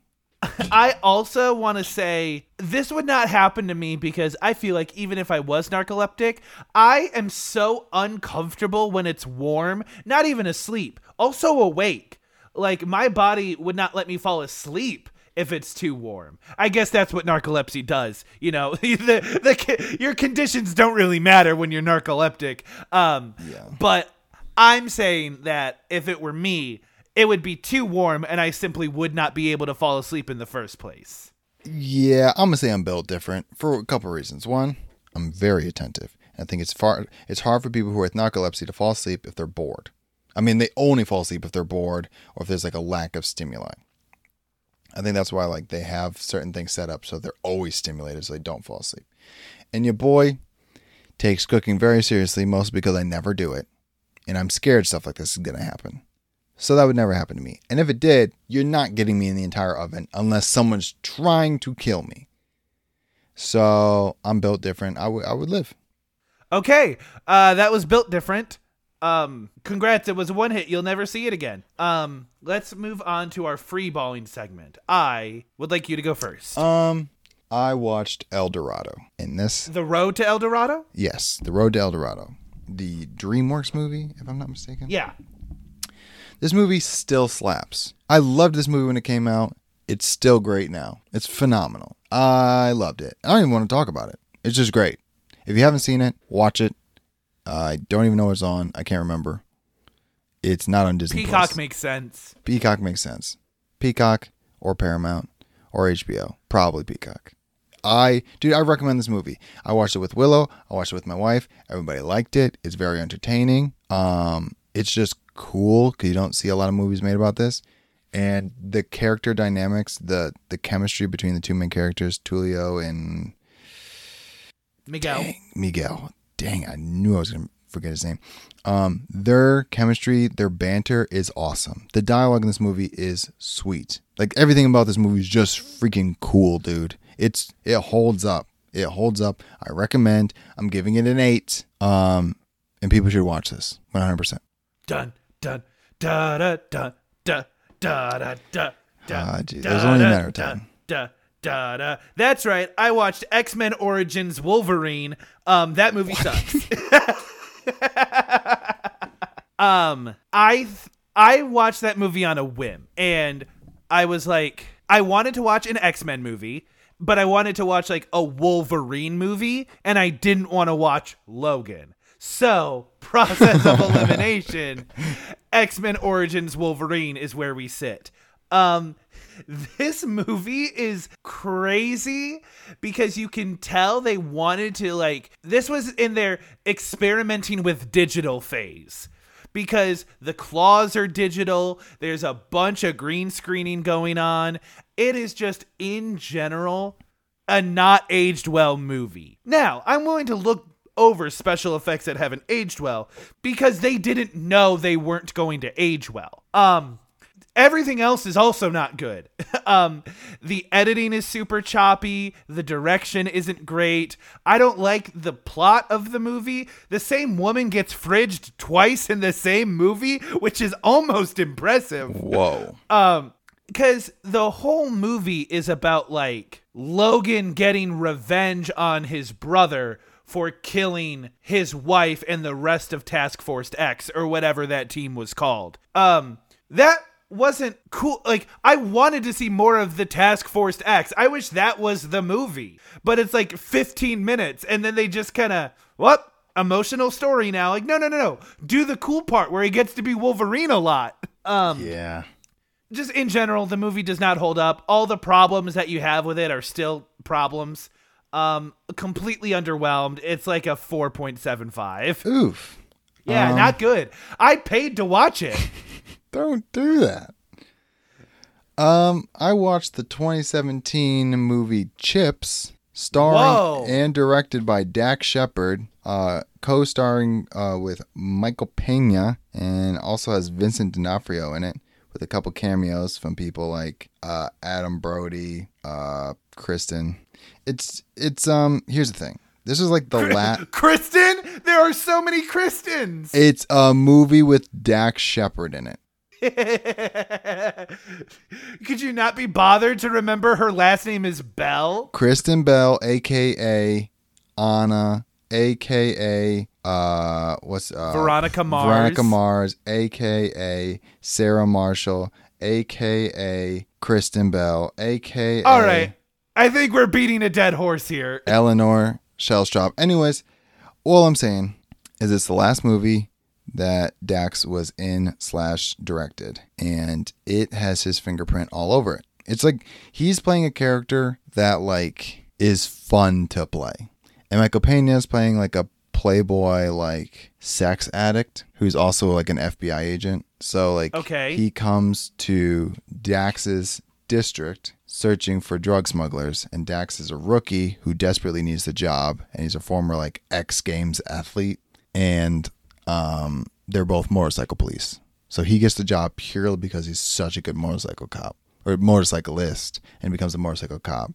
I also want to say this would not happen to me because I feel like even if I was narcoleptic, I am so uncomfortable when it's warm, not even asleep, also awake. Like my body would not let me fall asleep if it's too warm. I guess that's what narcolepsy does. You know, <laughs> the, the your conditions don't really matter when you're narcoleptic. Um Yeah. but I'm saying that if it were me, it would be too warm and I simply would not be able to fall asleep in the first place. Yeah, I'm gonna say I'm built different for a couple of reasons. One, I'm very attentive. I think it's far it's hard for people who are with narcolepsy to fall asleep if they're bored. I mean, they only fall asleep if they're bored or if there's like a lack of stimuli. I think that's why like they have certain things set up so they're always stimulated so they don't fall asleep. And your boy takes cooking very seriously, mostly because I never do it. And I'm scared stuff like this is gonna happen. So that would never happen to me. And if it did, you're not getting me in the entire oven unless someone's trying to kill me. So I'm built different. I would I would live. Okay, uh, that was built different. Um, congrats, it was a one hit. You'll never see it again. Um, let's move on to our free balling segment. I would like you to go first. Um I watched El Dorado. In this the Road to El Dorado? yes, The Road to El Dorado. The DreamWorks movie, if I'm not mistaken. Yeah. This movie still slaps. I loved this movie when it came out. It's still great now. It's phenomenal. I loved it. I don't even want to talk about it. It's just great. If you haven't seen it, watch it. I don't even know what's on. I can't remember. It's not on Disney Peacock Plus. makes sense. Peacock makes sense. Peacock or Paramount or HBO. Probably Peacock. I dude, I recommend this movie. I watched it with Willow. I watched it with my wife. Everybody liked it. It's very entertaining. Um, it's just cool because you don't see a lot of movies made about this. And the character dynamics, the the chemistry between the two main characters, Tulio and Miguel. Dang, Miguel dang, I knew I was going to forget his name. Um, their chemistry, their banter is awesome. The dialogue in this movie is sweet. Like everything about this movie is just freaking cool, dude. It's it holds up. It holds up. I recommend. I'm giving it an eight. Um, and people should watch this 100. percent Done. Done. Da da da da da da da. Ah, geez. It was only a matter of time. Da, da, da. That's right. I watched X Men Origins Wolverine. Um, that movie sucks. <laughs> <laughs> um, I th- I watched that movie on a whim, and I was like, I wanted to watch an X Men movie, but I wanted to watch like a Wolverine movie, and I didn't want to watch Logan. So, <laughs> process of elimination, X Men Origins Wolverine is where we sit. Um, <laughs> this movie is crazy because you can tell they wanted to like this was in their experimenting with digital phase because the claws are digital. There's a bunch of green screening going on. It is just in general a not aged well movie. Now i'm willing to look over special effects that haven't aged well because they didn't know they weren't going to age well. Um everything else is also not good. <laughs> um, the editing is super choppy. The direction isn't great. I don't like the plot of the movie. The same woman gets fridged twice in the same movie, which is almost impressive. Whoa. <laughs> Um, because the whole movie is about like Logan getting revenge on his brother for killing his wife and the rest of Task Force X or whatever that team was called. Um, that wasn't cool. Like, I wanted to see more of the Task Force X. I wish that was the movie, but it's like 15 minutes and then they just kind of, what? Emotional story now. Like, no, no, no, no. Do the cool part where he gets to be Wolverine a lot. Um, Yeah. just in general, the movie does not hold up. All the problems that you have with it are still problems. Um, completely underwhelmed. It's like a 4.75. Oof. Yeah, Um, not good. I paid to watch it. <laughs> Don't do that. Um, I watched the 2017 movie Chips, starring Whoa. and directed by Dax Shepard, uh, co-starring uh, with Michael Pena, and also has Vincent D'Onofrio in it, with a couple cameos from people like uh, Adam Brody, uh, Kristen. It's it's um. Here's the thing: This is like the last. <laughs> Kristen? There are so many Kristens. It's a movie with Dax Shepard in it. <laughs> Could you not be bothered to remember her last name is Bell? Kristen Bell, aka Anna, aka uh, what's uh, Veronica Mars. Veronica Mars, aka Sarah Marshall, aka Kristen Bell, aka All right. I think we're beating a dead horse here. Eleanor Shellstrop. Anyways, all I'm saying is it's the last movie that Dax was in slash directed, and it has his fingerprint all over it. It's like he's playing a character that like is fun to play, and Michael Pena is playing like a playboy like sex addict who's also like an FBI agent. So like Okay. he comes to Dax's district searching for drug smugglers and Dax is a rookie who desperately needs the job and he's a former like X Games athlete and um they're both motorcycle police. So he gets the job purely because he's such a good motorcycle cop or motorcyclist and becomes a motorcycle cop.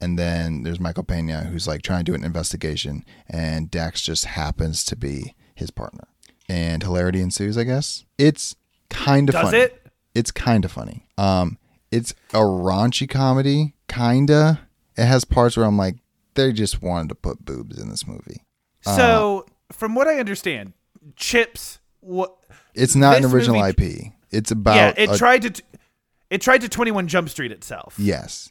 And then there's Michael Pena who's like trying to do an investigation and Dax just happens to be his partner. And hilarity ensues, I guess. It's kind of Does funny. it? It's kind of funny. Um it's a raunchy comedy, kinda. It has parts where I'm like, they just wanted to put boobs in this movie. So, from what I understand, Chips what It's not an This original movie- IP. It's about Yeah, it a- tried to t- it tried to 21 Jump Street itself. yes,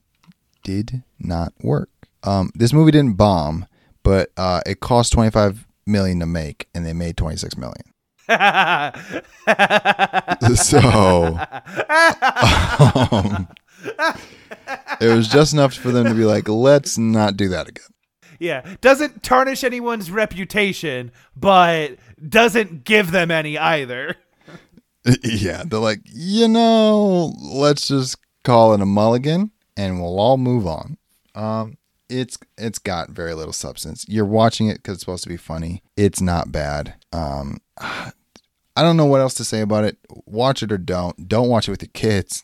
did not work. Um, this movie didn't bomb, but uh, it cost 25 million to make, and they made 26 million. <laughs> so um, it was just enough for them to be like, let's not do that again. yeah, doesn't tarnish anyone's reputation, but doesn't give them any either. <laughs> yeah, they're like, you know, let's just call it a mulligan, and we'll all move on. Um, it's it's got very little substance. You're watching it because it's supposed to be funny. It's not bad. Um, <sighs> I don't know what else to say about it. Watch it or don't. Don't watch it with your kids.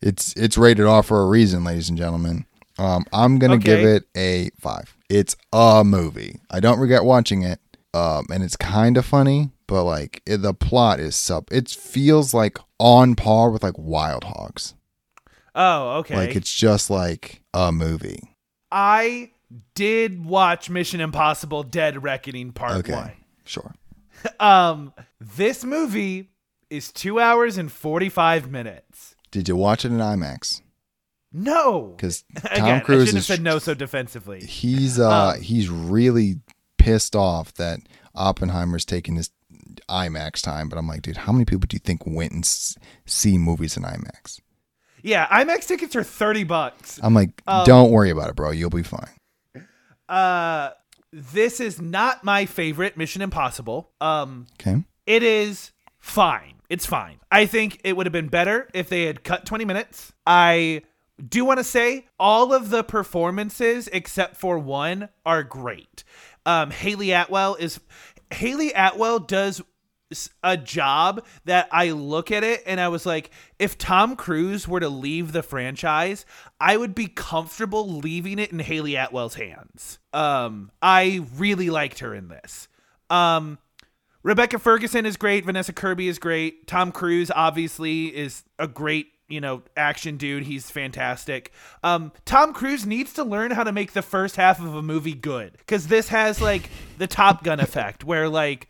It's it's rated R for a reason, ladies and gentlemen. Um, I'm gonna give it a five. It's a movie. I don't regret watching it. Um, and it's kind of funny, but like it, the plot is sub. It feels like on par with like Wild Hogs. Oh, okay. Like it's just like a movie. I did watch Mission Impossible Dead Reckoning Part Okay, 1. sure. <laughs> Um this movie is 2 hours and 45 minutes. Did you watch it in IMAX? No. Because <laughs> Tom Again, I Cruise should have said no so defensively. he's uh Um, he's really pissed off that Oppenheimer's taking his IMAX time. But I'm like, dude, how many people do you think went and s- see movies in IMAX? Yeah, IMAX tickets are 30 bucks. I'm like, Um, don't worry about it, bro. You'll be fine. Uh this is not my favorite Mission Impossible. Um Okay. it is fine. It's fine. I think it would have been better if they had cut 20 minutes. I do want to say all of the performances except for one are great. Um, Hayley Atwell is Hayley Atwell does a job that I look at it and I was like, if Tom Cruise were to leave the franchise, I would be comfortable leaving it in Hayley Atwell's hands. Um, I really liked her in this. Um, Rebecca Ferguson is great. Vanessa Kirby is great. Tom Cruise obviously is a great, you know, action dude. He's fantastic. Um, Tom Cruise needs to learn how to make the first half of a movie good because this has like the Top Gun effect where like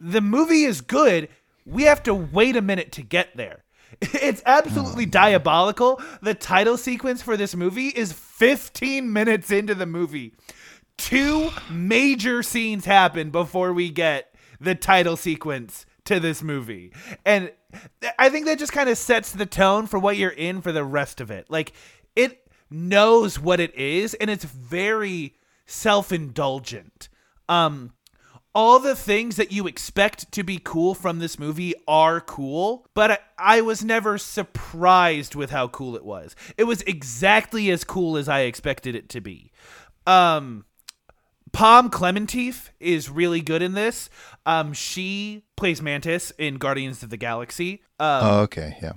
the movie is good. We have to wait a minute to get there. <laughs> It's absolutely diabolical. The title sequence for this movie is 15 minutes into the movie. Two major scenes happen before we get the title sequence to this movie. And I think that just kind of sets the tone for what you're in for the rest of it. Like it knows what it is and it's very self-indulgent. Um all the things that you expect to be cool from this movie are cool, but I, I was never surprised with how cool it was. It was exactly as cool as I expected it to be. Um, Pom Klementieff is really good in this. Um, she plays Mantis in Guardians of the Galaxy. Um, Oh, okay. Yeah.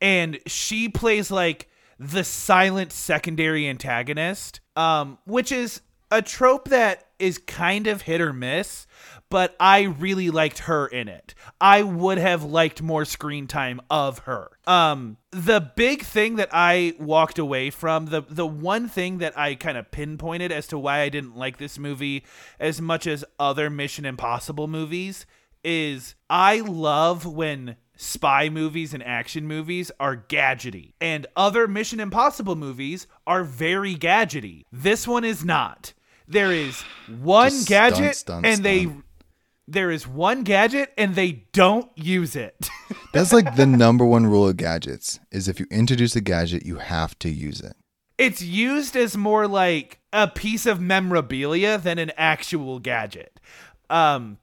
and she plays like the silent secondary antagonist um which is a trope that is kind of hit or miss, but I really liked her in it. I would have liked more screen time of her. Um the big thing that I walked away from, the the one thing that I kind of pinpointed as to why I didn't like this movie as much as other Mission Impossible movies is I love when spy movies and action movies are gadgety and other Mission Impossible movies are very gadgety. This one is not. There is one Just gadget stunts, stunts, and they there is one gadget and they don't use it. <laughs> That's like the number one rule of gadgets is if you introduce a gadget, you have to use it. it's used as more like a piece of memorabilia than an actual gadget. Um,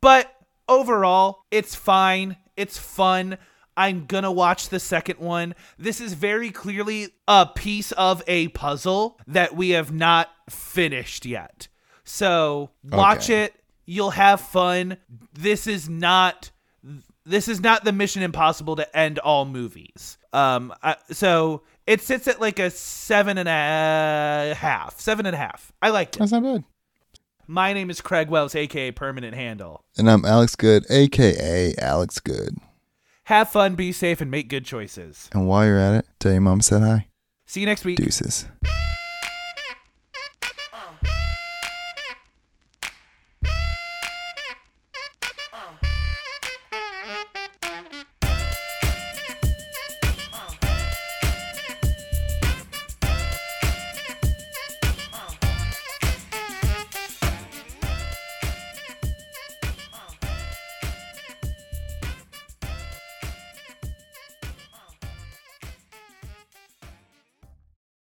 but overall, it's fine. It's fun. I'm gonna watch the second one. This is very clearly a piece of a puzzle that we have not finished yet. So watch Okay. it. You'll have fun. This is not this is not the Mission Impossible to end all movies. Um, I, so it sits at like a seven and a half, seven and a half. I liked it. That's not bad. My name is Craig Wells, aka Permanent Handle. And I'm Alex Good, aka Alex Good. Have fun, be safe, and make good choices. And while you're at it, tell your mom said hi. See you next week. Deuces.